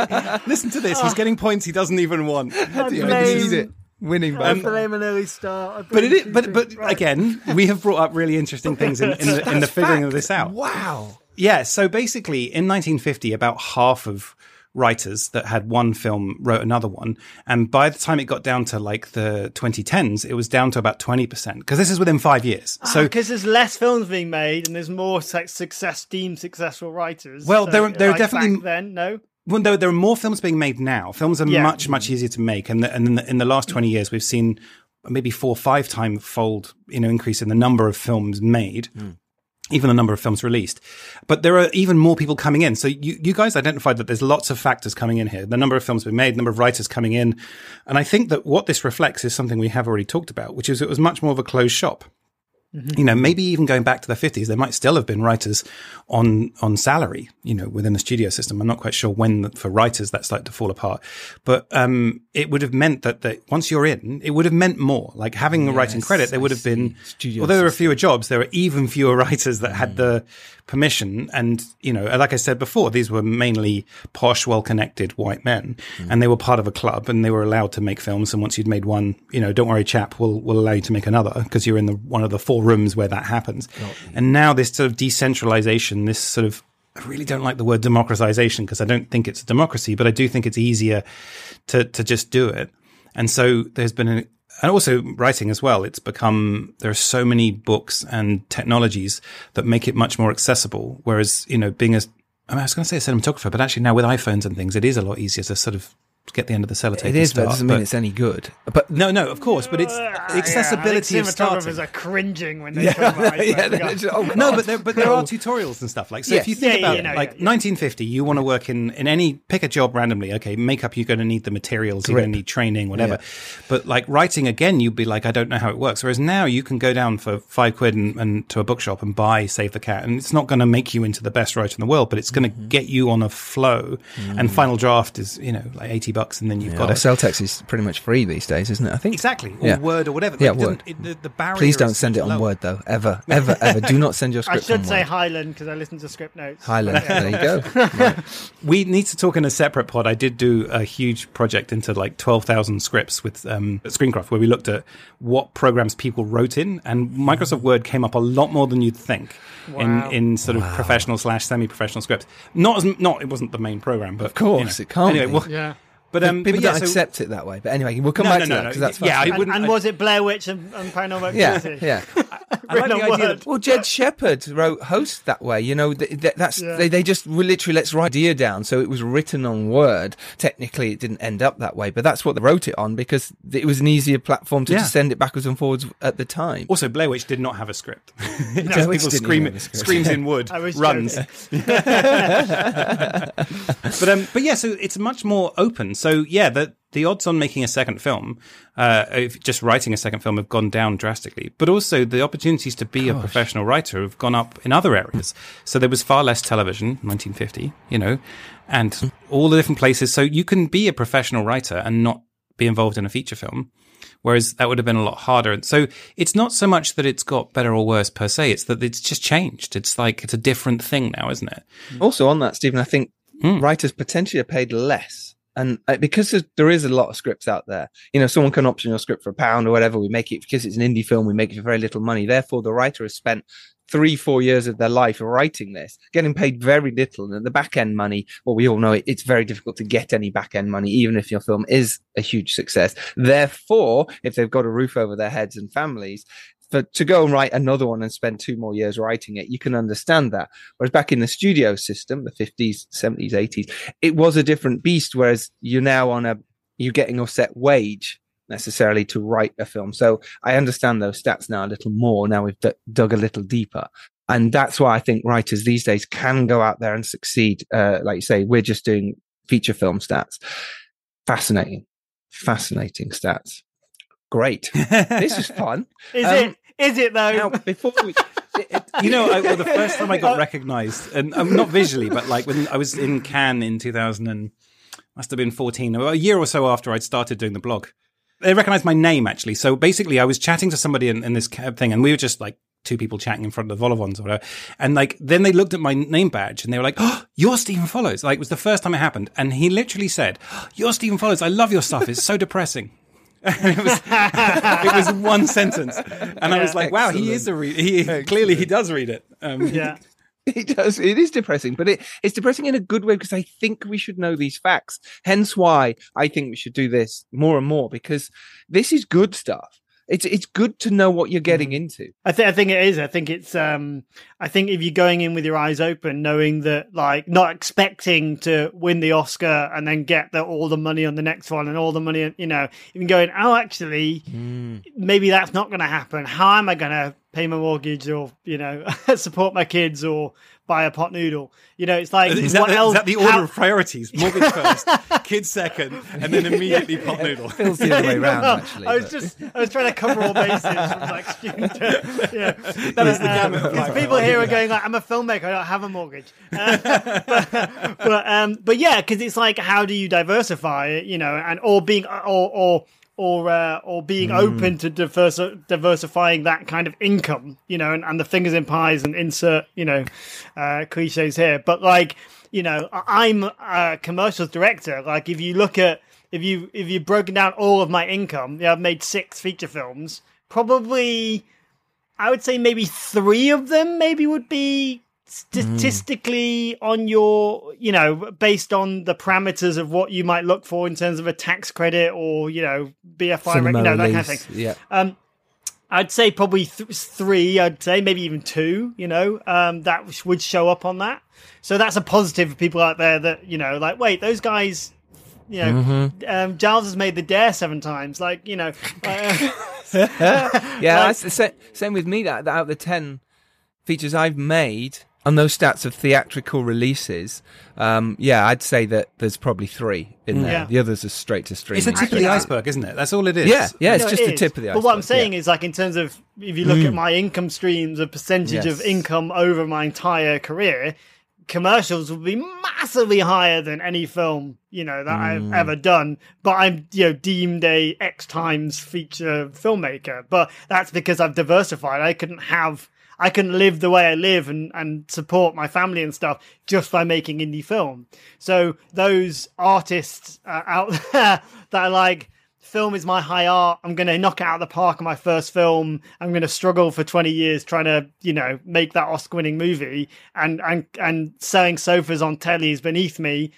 S3: listen to this. He's getting points he doesn't even want.
S2: I
S1: I
S2: blame,
S1: need it. Winning by
S2: I blame an early start.
S3: But it is, but but
S2: Right.
S3: again, we have brought up really interesting things in, in the in the figuring of this out.
S1: Wow.
S3: Yeah, so basically in 1950 about half of writers that had one film wrote another one and by the time it got down to like the 2010s it was down to about 20% because this is within 5 years. Ah, so
S2: because there's less films being made and there's more su- success deemed successful writers.
S3: Well,
S2: So,
S3: there- there are definitely-
S2: back then no.
S3: Well, there, there are more films being made now. Films are
S2: Yeah.
S3: much, much easier to make. And, the, and in, the, in the last 20 years, we've seen maybe four or five time fold, you know, increase in the number of films made. Hmm. Even the number of films released, but there are even more people coming in. So you, you guys identified that there's lots of factors coming in here. The number of films being made, number of writers coming in. And I think that what this reflects is something we have already talked about, which is it was much more of a closed shop. You know, maybe even going back to the 50s, there might still have been writers on on salary, you know, within the studio system. I'm not quite sure when the, for writers that started to fall apart, but um, it would have meant that, that once you're in, it would have meant more. Like having a writing credit, there would
S1: I
S3: have been.
S1: Studio
S3: although there were fewer jobs, there were even fewer writers that had the permission. And, you know, like I said before, these were mainly posh, well connected white men mm. and they were part of a club and they were allowed to make films. And once you'd made one, you know, don't worry, chap, we'll, we'll allow you to make another because you're in the, one of the four rooms where that happens. And now this sort of decentralization, this sort of, I really don't like the word democratization because I don't think it's a democracy, but I do think it's easier to, to just do it. And so there's been an, and also writing as well. It's become, there are so many books and technologies that make it much more accessible. Whereas, you know, being a, I, mean, I was going to say a cinematographer, but actually now with iPhones and things, it is a lot easier to sort of get the end of the sellotape.
S1: It
S3: and
S1: is, but it doesn't mean it's any good. But
S3: no, no, of course, but it's
S2: Yeah,
S3: accessibility
S2: I
S3: of
S2: think
S3: starting.
S2: are cringing when they talk about
S1: yeah, they're just- oh,
S3: No,
S1: God.
S3: but there, but there are tutorials and stuff like. So if you think
S2: Yeah,
S3: about
S2: yeah,
S3: it,
S2: no,
S3: like
S2: yeah, yeah.
S3: 1950, you want to work in in any pick a job randomly. Okay, makeup, you're going to need the materials, you're going to need training, whatever.
S1: Yeah.
S3: But like writing again, you'd be like, I don't know how it works. Whereas now you can go down for five quid and, and to a bookshop and buy Save the Cat, and it's not going to make you into the best writer in the world, but it's going to
S1: Mm-hmm.
S3: get you on a flow.
S1: Mm.
S3: And Final Draft is you know like 80 bucks, and then you've
S1: Well,
S3: got
S1: the
S3: a
S1: Celtx is pretty much free these days, isn't it? I think.
S3: Exactly, or
S1: Yeah.
S3: Word or whatever.
S1: Yeah,
S3: Like, it
S1: Word.
S3: it- the, the barrier
S1: Please don't send it on
S3: lower.
S1: Word though. Ever, ever, ever. Do not send your
S2: I should
S1: on
S2: say
S1: Word.
S2: Highland because I listen to script notes.
S1: Highland. There you go.
S3: We need to talk in a separate pod. I did do a huge project into like 12,000 scripts with um, Screencraft where we looked at what programs people wrote in, and Microsoft Word came up a lot more than you'd think
S2: Wow.
S3: in, in sort of professional slash semi professional scripts. Not as not it wasn't the main program, but of
S1: course, it can't
S3: Anyway,
S1: be.
S3: well,
S2: Yeah.
S3: But um,
S1: People
S3: but yeah,
S1: don't
S3: so-
S1: accept it that way. But anyway, we'll come
S3: No,
S1: back
S3: no,
S1: to
S3: no,
S1: that
S3: no.
S1: because that's
S3: Yeah, I.
S2: And,
S3: wouldn't-
S2: and
S3: I-
S2: was it Blair Witch and, and Paranormal
S1: yeah,
S2: Activity?
S1: yeah.
S3: I like
S2: Written
S3: the
S2: on
S3: idea
S2: Word.
S3: that
S1: Well, Jed Shepherd wrote Host that way. You know, th- th- that's
S2: Yeah.
S1: they, they just were literally let's write idea down. So it was written on Word. Technically, it didn't end up that way, but that's what they wrote it on because it was an easier platform to
S3: Yeah.
S1: just send it backwards and forwards at the time.
S3: Also, Blair Witch did not have a script. It
S1: Blair
S3: just
S1: Witch
S3: people
S1: didn't
S3: scream,
S1: have a script.
S3: screams in wood, runs. but um, but yeah, so it's much more open. So yeah, the the odds on making a second film, uh, if just writing a second film have gone down drastically. But also the opportunities to be a professional writer have gone up in other areas. So there was far less television, 1950, you know, and all the different places. So you can be a professional writer and not be involved in a feature film. Whereas that would have been a lot harder. And so it's not so much that it's got better or worse per se. It's that it's just changed. It's like, it's a different thing now, isn't it?
S1: Also, on that, Stephen, I think
S3: Hmm.
S1: writers potentially are paid less And uh, because there is a lot of scripts out there, you know, someone can option your script for a pound or whatever. We make it because it's an indie film. We make it for very little money. Therefore, the writer has spent three, four years of their life writing this, getting paid very little. And the back end money, well, we all know it, it's very difficult to get any back end money, even if your film is a huge success. Therefore, if they've got a roof over their heads and families, for to go and write another one and spend two more years writing it, you can understand that. Whereas back in the studio system, the 50s, 70s, 80s, it was a different beast. Whereas you're now on a, you're getting a set wage necessarily to write a film. So I understand those stats now a little more. Now we've d- dug a little deeper. And that's why I think writers these days can go out there and succeed. Uh, like you say, we're just doing feature film stats. Fascinating, fascinating stats. Great. this is fun.
S2: Is um, it? Is it though?
S1: Now, before we,
S3: you know, I, well, the first time I got recognised, and um, not visually, but like when I was in Cannes in 2000 and must have been 14, a year or so after I'd started doing the blog they recognized my name actually. So basically, I was chatting to somebody in, in this thing, and we were just like two people chatting in front of the Vol-au-Vents or whatever. And like, then they looked at my name badge and they were like, "Oh, you're Stephen Follows!" Like, it was the first time it happened, and he literally said, oh, "You're Stephen Follows. I love your stuff. It's so depressing." It was it was one sentence, and yeah, I was like, "Wow, excellent. he is a read. He clearly he does read it."
S2: Um, yeah,
S1: It does. It is depressing, but it, it's depressing in a good way because I think we should know these facts. Hence why I think we should do this more and more because this is good stuff. It's it's good to know what you're getting mm-hmm. into.
S2: I think I think it is. I think it's um I think if you're going in with your eyes open, knowing that like not expecting to win the Oscar and then get the, all the money on the next one and all the money, you know, even going, oh, actually, mm. maybe that's not going to happen. How am I going to pay my mortgage or you know support my kids or buy a pot noodle. You know, it's like
S3: is that, the, else, is that the order How... of priorities? Mortgage first, kids second, and then immediately pot noodle.
S1: Feels the other way around. Actually,
S2: I was but... just I was trying to cover all bases from like student. To, yeah, that is the gamut of People here are going like, I'm a filmmaker. I don't have a mortgage. Uh, but, but, um, but yeah, because it's like, how do you diversify? You know, and or being or or or uh, or being mm. open to diversi- diversifying that kind of income, you know, and, and the fingers in pies and insert, you know, uh, cliches here. But like, you know, I'm a commercials director. Like, if you look at if you if you've broken down all of my income, yeah, I've made six feature films. Probably, I would say maybe three of them maybe would be statistically mm. on your you know based on the parameters of what you might look for in terms of a tax credit or you know bfi you know that kind of thing
S1: yeah
S2: um i'd say probably th- three i'd say maybe even two you know um that would show up on that so that's a positive for people out there that you know like wait those guys you know, mm-hmm. um, Giles has made the dare seven times. Like, you know, uh,
S1: yeah, like, that's the same with me. That, that out of the ten features I've made, on those stats of theatrical releases, um, yeah, I'd say that there's probably three in there. Yeah. The others are straight to streaming.
S3: It's the tip of the iceberg, isn't it? That's all it is.
S1: Yeah, yeah, it's no, just it the tip of the iceberg.
S2: But what I'm saying yeah. is, like, in terms of if you look mm. at my income streams, a percentage yes. of income over my entire career, commercials would be massively higher than any film you know that mm. I've ever done. But I'm you know deemed a X times feature filmmaker. But that's because I've diversified. I couldn't have I can live the way I live and, and support my family and stuff just by making indie film. So those artists uh, out there that are like, film is my high art. I'm going to knock it out of the park on my first film. I'm going to struggle for 20 years trying to, you know, make that Oscar winning movie and, and, and selling sofas on telly is beneath me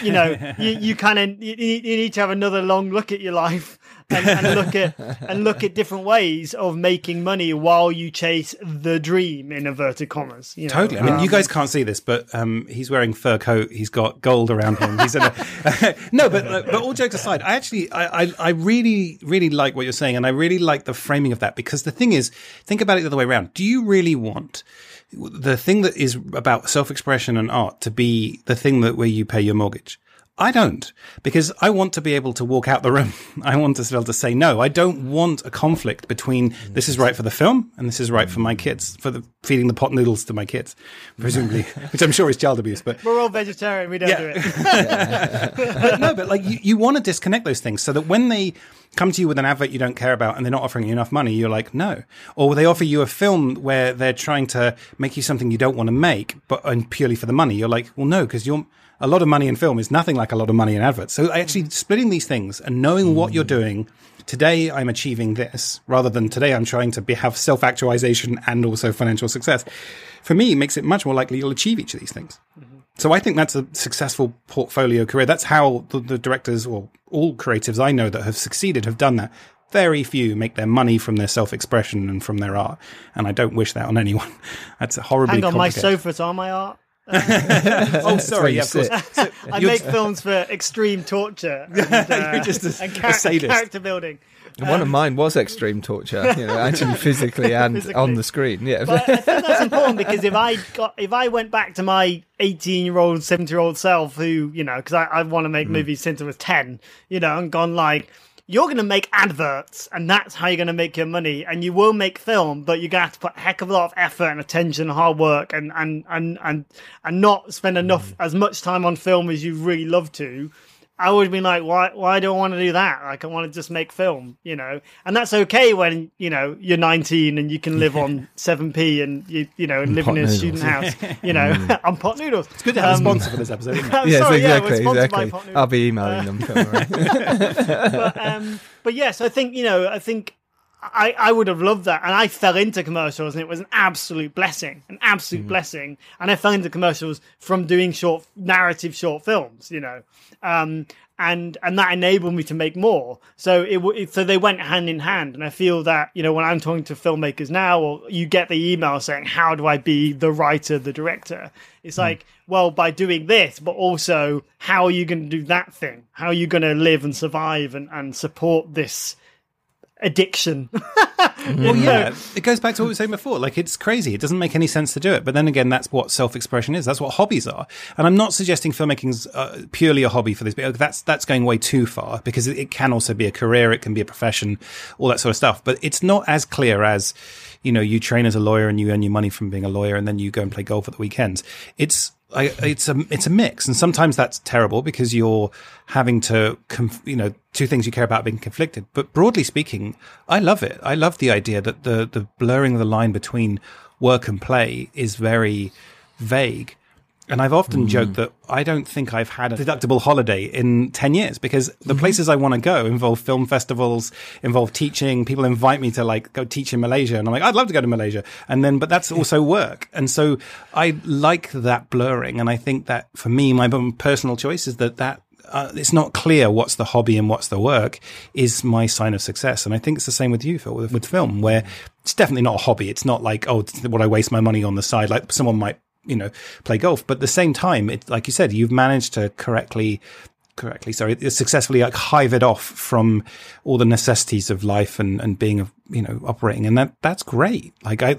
S2: you know, you, you kind of you, you, need to have another long look at your life and, and, look at and look at different ways of making money while you chase the dream in inverted commas. You know?
S3: Totally. I mean, um, you guys can't see this, but um, he's wearing fur coat. He's got gold around him. He's in a no, but but all jokes aside, I actually I, I I really really like what you're saying, and I really like the framing of that because the thing is, think about it the other way around. Do you really want the thing that is about self-expression and art to be the thing that where you pay your mortgage. I don't because I want to be able to walk out the room. I want to be able to say no. I don't want a conflict between this is right for the film and this is right for my kids for the feeding the pot noodles to my kids, presumably, which I'm sure is child abuse. But
S2: we're all vegetarian. We don't yeah. do
S3: it. but no, but like you, you want to disconnect those things so that when they come to you with an advert you don't care about and they're not offering you enough money, you're like, no. Or they offer you a film where they're trying to make you something you don't want to make, but and purely for the money. You're like, well, no, because you're a lot of money in film is nothing like a lot of money in adverts. So actually mm. splitting these things and knowing what you're mm. doing. Today I'm achieving this rather than today I'm trying to be, have self actualization and also financial success. For me, makes it much more likely you'll achieve each of these things. Mm-hmm. So I think that's a successful portfolio career. That's how the, the directors or all creatives I know that have succeeded have done that. Very few make their money from their self expression and from their art. And I don't wish that on anyone. That's a horribly
S2: Hang on, my sofas are my art.
S3: Oh, sorry. Yeah, of course. So
S2: I make films for extreme torture. And, uh,
S3: You're just a-
S2: and
S3: a sadist.
S2: character building.
S1: One of mine was extreme torture, you know, actually physically and
S2: Physically.
S1: on the screen. Yeah.
S2: But I think that's important because if I got if I went back to my 18 year old, seventy-year-old self, who you know, because I, I want to make movies since I was 10, you know, and gone like. You're going to make adverts, and that's how you're going to make your money. And you will make film, but you're going to have to put a heck of a lot of effort and attention, and hard work, and and and and and not spend enough mm. as much time on film as you really love to. I would be like, why? Why do I want to do that? Like, I want to just make film, you know. And that's okay when you know you're 19 and you can live on 7p and you you know and live in a
S1: noodles.
S2: student house, you know, on pot noodles.
S3: It's good to have a sponsor for this episode. Isn't it?
S1: Yes,
S2: sorry, yeah, we're
S1: exactly,
S2: sponsored by
S1: exactly.
S2: Pot
S1: I'll be emailing them.
S2: But um, but yes, I think you know, I think I I would have loved that, and I fell into commercials, and it was an absolute blessing, an absolute blessing. And I fell into commercials from doing short narrative short films, you know, um, and and that enabled me to make more. So it, it so they went hand in hand, and I feel that you know when I'm talking to filmmakers now, or you get the email saying, "How do I be the writer, the director?" It's like, well, by doing this, but also how are you going to do that thing? How are you going to live and survive and, and support this addiction?
S3: Well, yeah, it goes back to what we were saying before. Like, it's crazy. It doesn't make any sense to do it. But then again, that's what self-expression is. That's what hobbies are. And I'm not suggesting filmmaking's uh, purely a hobby for this, but that's that's going way too far because it, it can also be a career. It can be a profession, all that sort of stuff. But it's not as clear as you know, you train as a lawyer and you earn your money from being a lawyer, and then you go and play golf at the weekends. It's I, it's a it's a mix, and sometimes that's terrible because you're having to, conf- you know, two things you care about being conflicted. But broadly speaking, I love it. I love the idea that the the blurring of the line between work and play is very vague. And I've often hmm. joked that I don't think I've had a deductible holiday in 10 years because the mm-hmm. places I want to go involve film festivals, involve teaching. People invite me to like go teach in Malaysia. And I'm like, I'd love to go to Malaysia. And then, but that's also work. And so I like that blurring. And I think that for me, my own personal choice is that that uh, it's not clear what's the hobby and what's the work is my sign of success. And I think it's the same with you, Phil, with, with film, where mm. it's definitely not a hobby. It's not like, oh, what I waste my money on the side. Like someone might, you know, play golf. But at the same time, it, like you said, you've managed to correctly, correctly, sorry, successfully like hive it off from all the necessities of life and, and being, a, you know, operating. And that, that's great. Like I,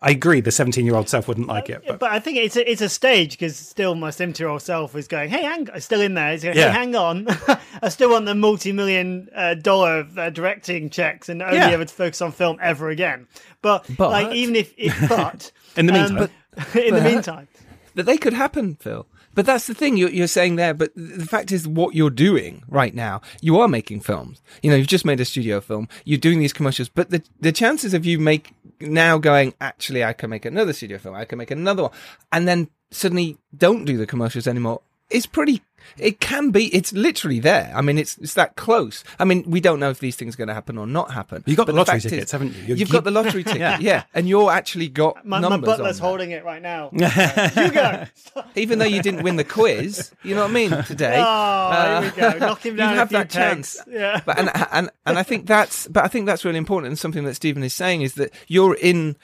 S3: I agree. The 17 year old self wouldn't like it, but
S2: but I think it's a, it's a stage because still my 70 year old self is going, hey, hang, I'm still in there. He's going,
S3: Yeah.
S2: hang on. I still want the multi million uh, dollar uh, directing checks and only
S3: Yeah.
S2: ever to focus on film ever again. But,
S1: But-
S2: like, even if, if but
S3: In the
S2: um,
S3: meantime.
S2: in the meantime,
S1: that they could happen, Phil. But that's the thing you're, you're saying there. But the fact is, what you're doing right now, you are making films. You know, you've just made a studio film. You're doing these commercials, but the the chances of you make now going, actually, I can make another studio film. I can make another one, and then suddenly don't do the commercials anymore. Is pretty. It can be. It's literally there. I mean, it's it's that close. I mean, we don't know if these things are going to happen or not happen.
S3: You got
S1: But
S3: the lottery
S1: fact is-
S3: tickets, haven't you? You
S1: You've
S3: keep-
S1: got the lottery ticket, yeah. and you're actually got
S2: my, my butler's
S1: on
S2: holding it right now. you go.
S1: even though you didn't win the quiz, you know what I mean today.
S2: Oh, here we go. Uh, Knock him down
S1: You
S2: a
S1: have
S2: few
S1: that
S2: pegs.
S1: chance,
S2: Yeah.
S1: But and and and I think that's but I think that's really important. And something that Stephen is saying is that you're in,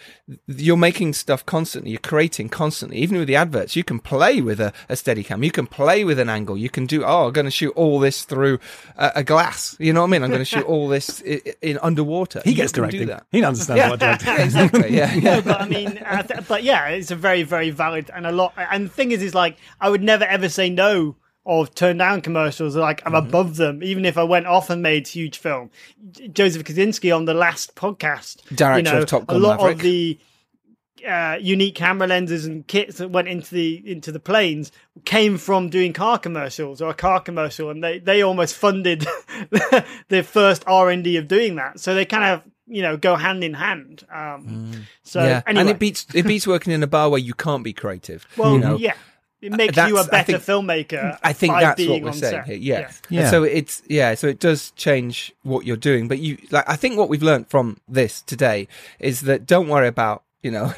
S1: you're making stuff constantly. You're creating constantly. Even with the adverts, you can play with a, a steady cam. You can play with an angle. You can do. Oh, I'm going to shoot all this through a, a glass. You know what I mean? I'm going to shoot all this in, in underwater.
S3: he gets
S1: can
S3: directing.
S1: That.
S3: He understands what directing
S1: Yeah, exactly. Yeah, yeah.
S2: No, but I mean, uh, th- but yeah, it's a very, very valid and a lot. And the thing is, is like I would never ever say no or turn down commercials. Like I'm
S1: Mm-hmm.
S2: above them, even if I went off and made huge film. J- Joseph Kosinski on the last podcast,
S1: Director
S2: you know,
S1: of Top
S2: a lot
S1: Maverick.
S2: of the uh, unique camera lenses and kits that went into the into the planes came from doing car commercials or a car commercial, and they they almost funded the first R and D of doing that. So they kind of you know go hand in hand. Um, So
S1: Mm. yeah,
S2: anyway,
S1: and it beats it beats working in a bar where you can't be creative.
S2: well,
S1: you know?
S2: yeah. it makes you a
S1: That's- I
S2: better
S1: think-
S2: filmmaker.
S1: I think
S2: by
S1: that's what we're saying
S2: set.
S1: here. Yes.
S3: Yeah.
S1: And So it's yeah. So it does change what you're doing, but you like. I think what we've learned from this today is that don't worry about you know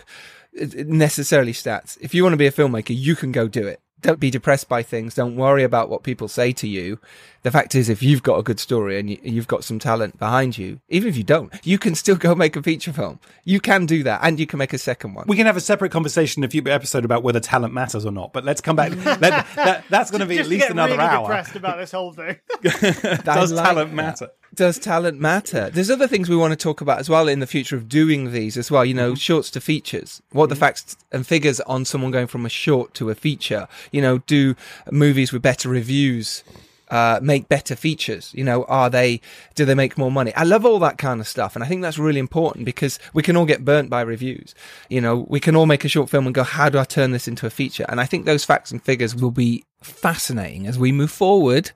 S1: necessarily stats. If you want to be a filmmaker, you can go do it. Don't be depressed by things. Don't worry about what people say to you. The fact is, if you've got a good story and you, you've got some talent behind you, even if you don't, you can still go make a feature film. You can do that, and you can make a second one.
S3: We can have a separate conversation in a few episode about whether talent matters or not. But let's come back. Let, that, that's going to be at least
S2: to get
S3: another
S2: really
S3: hour.
S2: depressed about this whole thing.
S3: Does
S1: like
S3: talent
S1: that.
S3: matter?
S1: does talent matter? There's other things we want to talk about as well in the future of doing these as well. You know, mm-hmm. shorts to features. What are the mm-hmm. facts and figures on someone going from a short to a feature? You know, do movies with better reviews uh, make better features? You know, are they? Do they make more money? I love all that kind of stuff, and I think that's really important because we can all get burnt by reviews. You know, we can all make a short film and go, "How do I turn this into a feature?" And I think those facts and figures will be fascinating as we move forward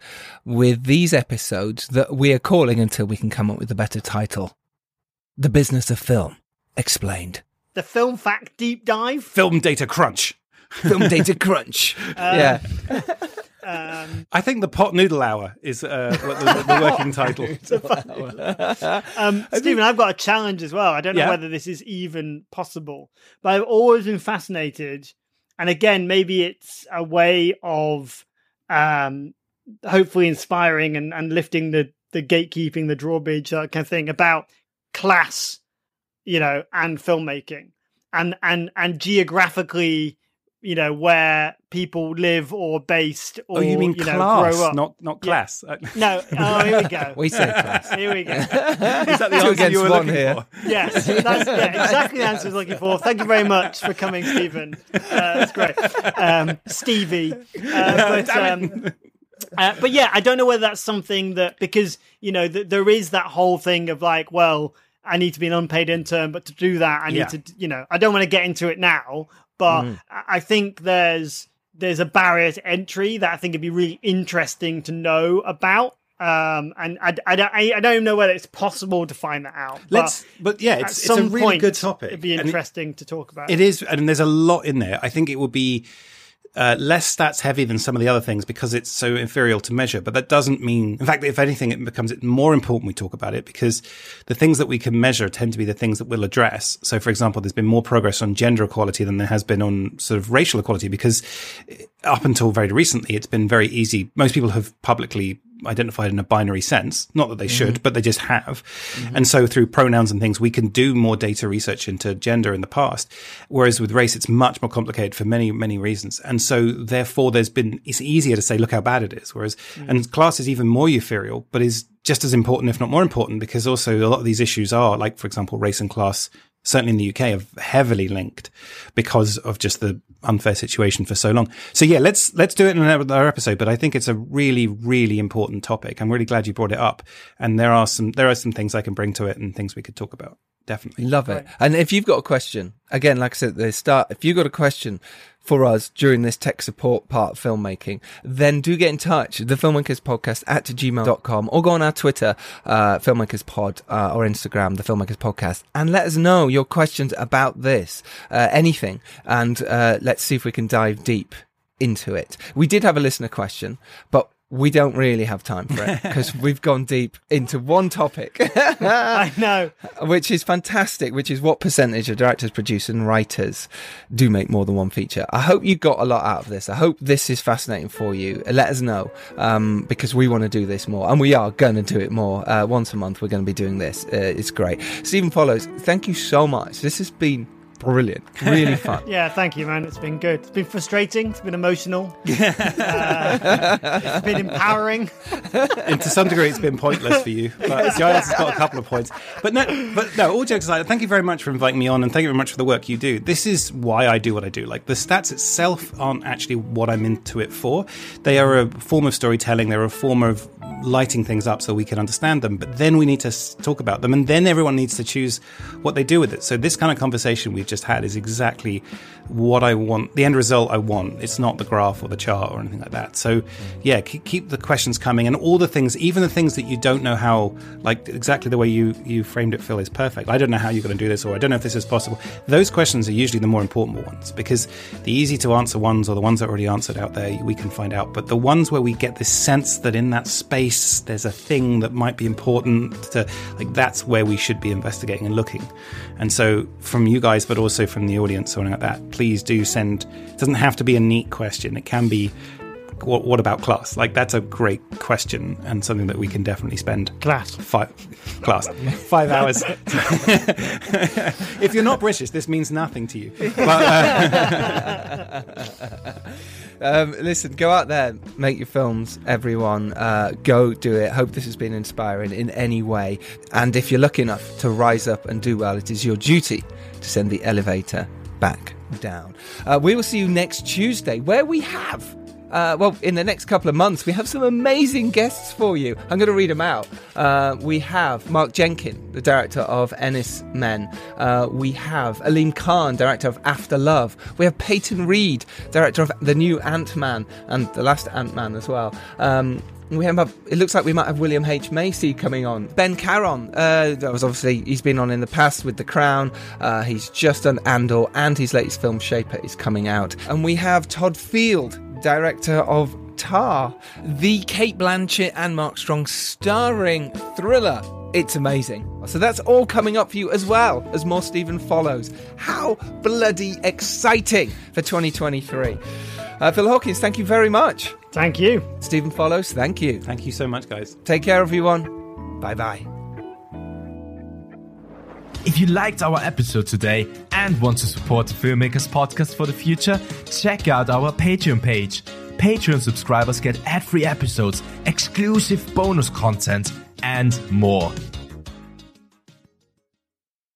S1: with these episodes that we are calling until we can come up with a better title. The business of film explained.
S2: the film fact deep dive.
S3: Film data crunch.
S1: Film data crunch. yeah.
S2: Um,
S3: I think the pot noodle hour is uh, the, the, the working title.
S2: um, Stephen, I've got a challenge as well. I don't know
S3: Yeah.
S2: whether this is even possible, but I've always been fascinated. And again, maybe it's a way of um, hopefully inspiring and, and lifting the, the gatekeeping, the drawbridge, that kind of thing about class, you know, and filmmaking and, and, and geographically, you know, where people live or based or,
S3: oh, you mean
S2: know,
S3: class,
S2: grow up.
S3: not not class? Uh,
S2: No, oh, here we go.
S1: We say class.
S2: Here we go.
S3: Is that the answer you were looking
S1: here.
S3: for?
S2: Yes, that's yeah, exactly the answer I was looking for. Thank you very much for coming, Stephen. Uh, that's great. Um, Stevie. Uh, but, um, uh, but yeah, I don't know whether that's something that, because, you know, th- there is that whole thing of like, well, I need to be an unpaid intern, but to do that, I need
S3: Yeah.
S2: to, you know, I don't want to get into it now, but I I think there's there's a barrier to entry that I think would be really interesting to know about. Um, and I, I, don't- I, don't know whether it's possible to find that out. but
S3: Let's, but yeah, it's, it's a really good topic.
S2: It'd be
S3: it-
S2: interesting to talk about.
S3: It is, and there's a lot in there. I think it would be uh, less stats heavy than some of the other things because it's so inferior to measure. But that doesn't mean, in fact, if anything, it becomes more important we talk about it because the things that we can measure tend to be the things that we'll address. So, for example, there's been more progress on gender equality than there has been on sort of racial equality because up until very recently, it's been very easy. Most people have publicly identified in a binary sense. Not that they mm-hmm. should, but they just have. Mm-hmm. And so through pronouns and things, we can do more data research into gender in the past. Whereas with race, it's much more complicated for many, many reasons. And so therefore there's been, it's easier to say, look how bad it is. Whereas, mm. and class is even more ethereal, but is just as important, if not more important, because also a lot of these issues are like, for example, race and class certainly in the UK, are heavily linked because of just the unfair situation for so long. So yeah, let's let's do it in another episode. But I think it's a really, really important topic. I'm really glad you brought it up. And there are some there are some things I can bring to it and things we could talk about. Definitely.
S1: Love it. And if you've got a question, again, like I said at the start, if you've got a question for us during this tech support part of filmmaking, then do get in touch. The Filmmakers Podcast at gmail.com or go on our Twitter, uh, Filmmakers Pod, uh, or Instagram, The Filmmakers Podcast, and let us know your questions about this, uh, anything. And, uh, let's see if we can dive deep into it. We did have a listener question, but we don't really have time for it because we've gone deep into one topic.
S2: I know.
S1: which is fantastic, which is what percentage of directors, producers, and writers do make more than one feature. I hope you got a lot out of this. I hope this is fascinating for you. Let us know um, because we want to do this more, and we are going to do it more. Uh, once a month, we're going to be doing this. Uh, it's great. Stephen Follows, thank you so much. This has been brilliant, really fun.
S2: Yeah, thank you, man. It's been good. It's been frustrating. It's been emotional. uh, it's been empowering.
S3: and to some degree, it's been pointless for you. But Giles has got a couple of points. But no, but no. All jokes aside, thank you very much for inviting me on, and thank you very much for the work you do. This is why I do what I do. Like the stats itself aren't actually what I'm into it for. They are a form of storytelling. They're a form of lighting things up so we can understand them. But then we need to talk about them, and then everyone needs to choose what they do with it. So this kind of conversation we've just had is exactly what I want, the end result I want. It's not the graph or the chart or anything like that. So yeah, keep, keep the questions coming, and all the things, even the things that you don't know how, like exactly the way you you framed it, Phil, is perfect. I don't know how you're going to do this, or I don't know if this is possible. Those questions are usually the more important ones because the easy to answer ones or the ones that are already answered out there we can find out. But the ones where we get this sense that in that space there's a thing that might be important to like that's where we should be investigating and looking. And so from you guys, but also from the audience, something like that, please do send. It doesn't have to be a neat question. It can be what, what, about class? Like that's a great question and something that we can definitely spend
S2: class
S3: five class five hours. if you're not British, this means nothing to you. But, uh,
S1: um, listen, go out there, make your films, everyone. Uh, go do it. Hope this has been inspiring in any way. And if you're lucky enough to rise up and do well, it is your duty to send the elevator back down. Uh, we will see you next Tuesday, where we have uh, well, in the next couple of months, we have some amazing guests for you. I'm going to read them out. Uh, we have Mark Jenkin, the director of Enys Men. Uh, we have Aleem Khan, director of After Love. We have Peyton Reed, director of the new Ant Man and the last Ant Man as well. Um, we have, it looks like we might have William H. Macy coming on. Ben Caron, uh, that was obviously, he's been on in the past with The Crown. Uh, he's just done Andor, and his latest film, Sharper, is coming out. And we have Todd Field, director of Tar, the Cate Blanchett and Mark Strong starring thriller. It's amazing. So that's all coming up for you as well as more Stephen Follows. How bloody exciting for 2023. Uh, Phil Hawkins, thank you very much.
S2: Thank you.
S1: Stephen Follows, thank you.
S3: Thank you so much, guys.
S1: Take care, everyone. Bye bye.
S4: If you liked our episode today and want to support the Filmmakers Podcast for the future, check out our Patreon page. Patreon subscribers get ad free episodes, exclusive bonus content, and more.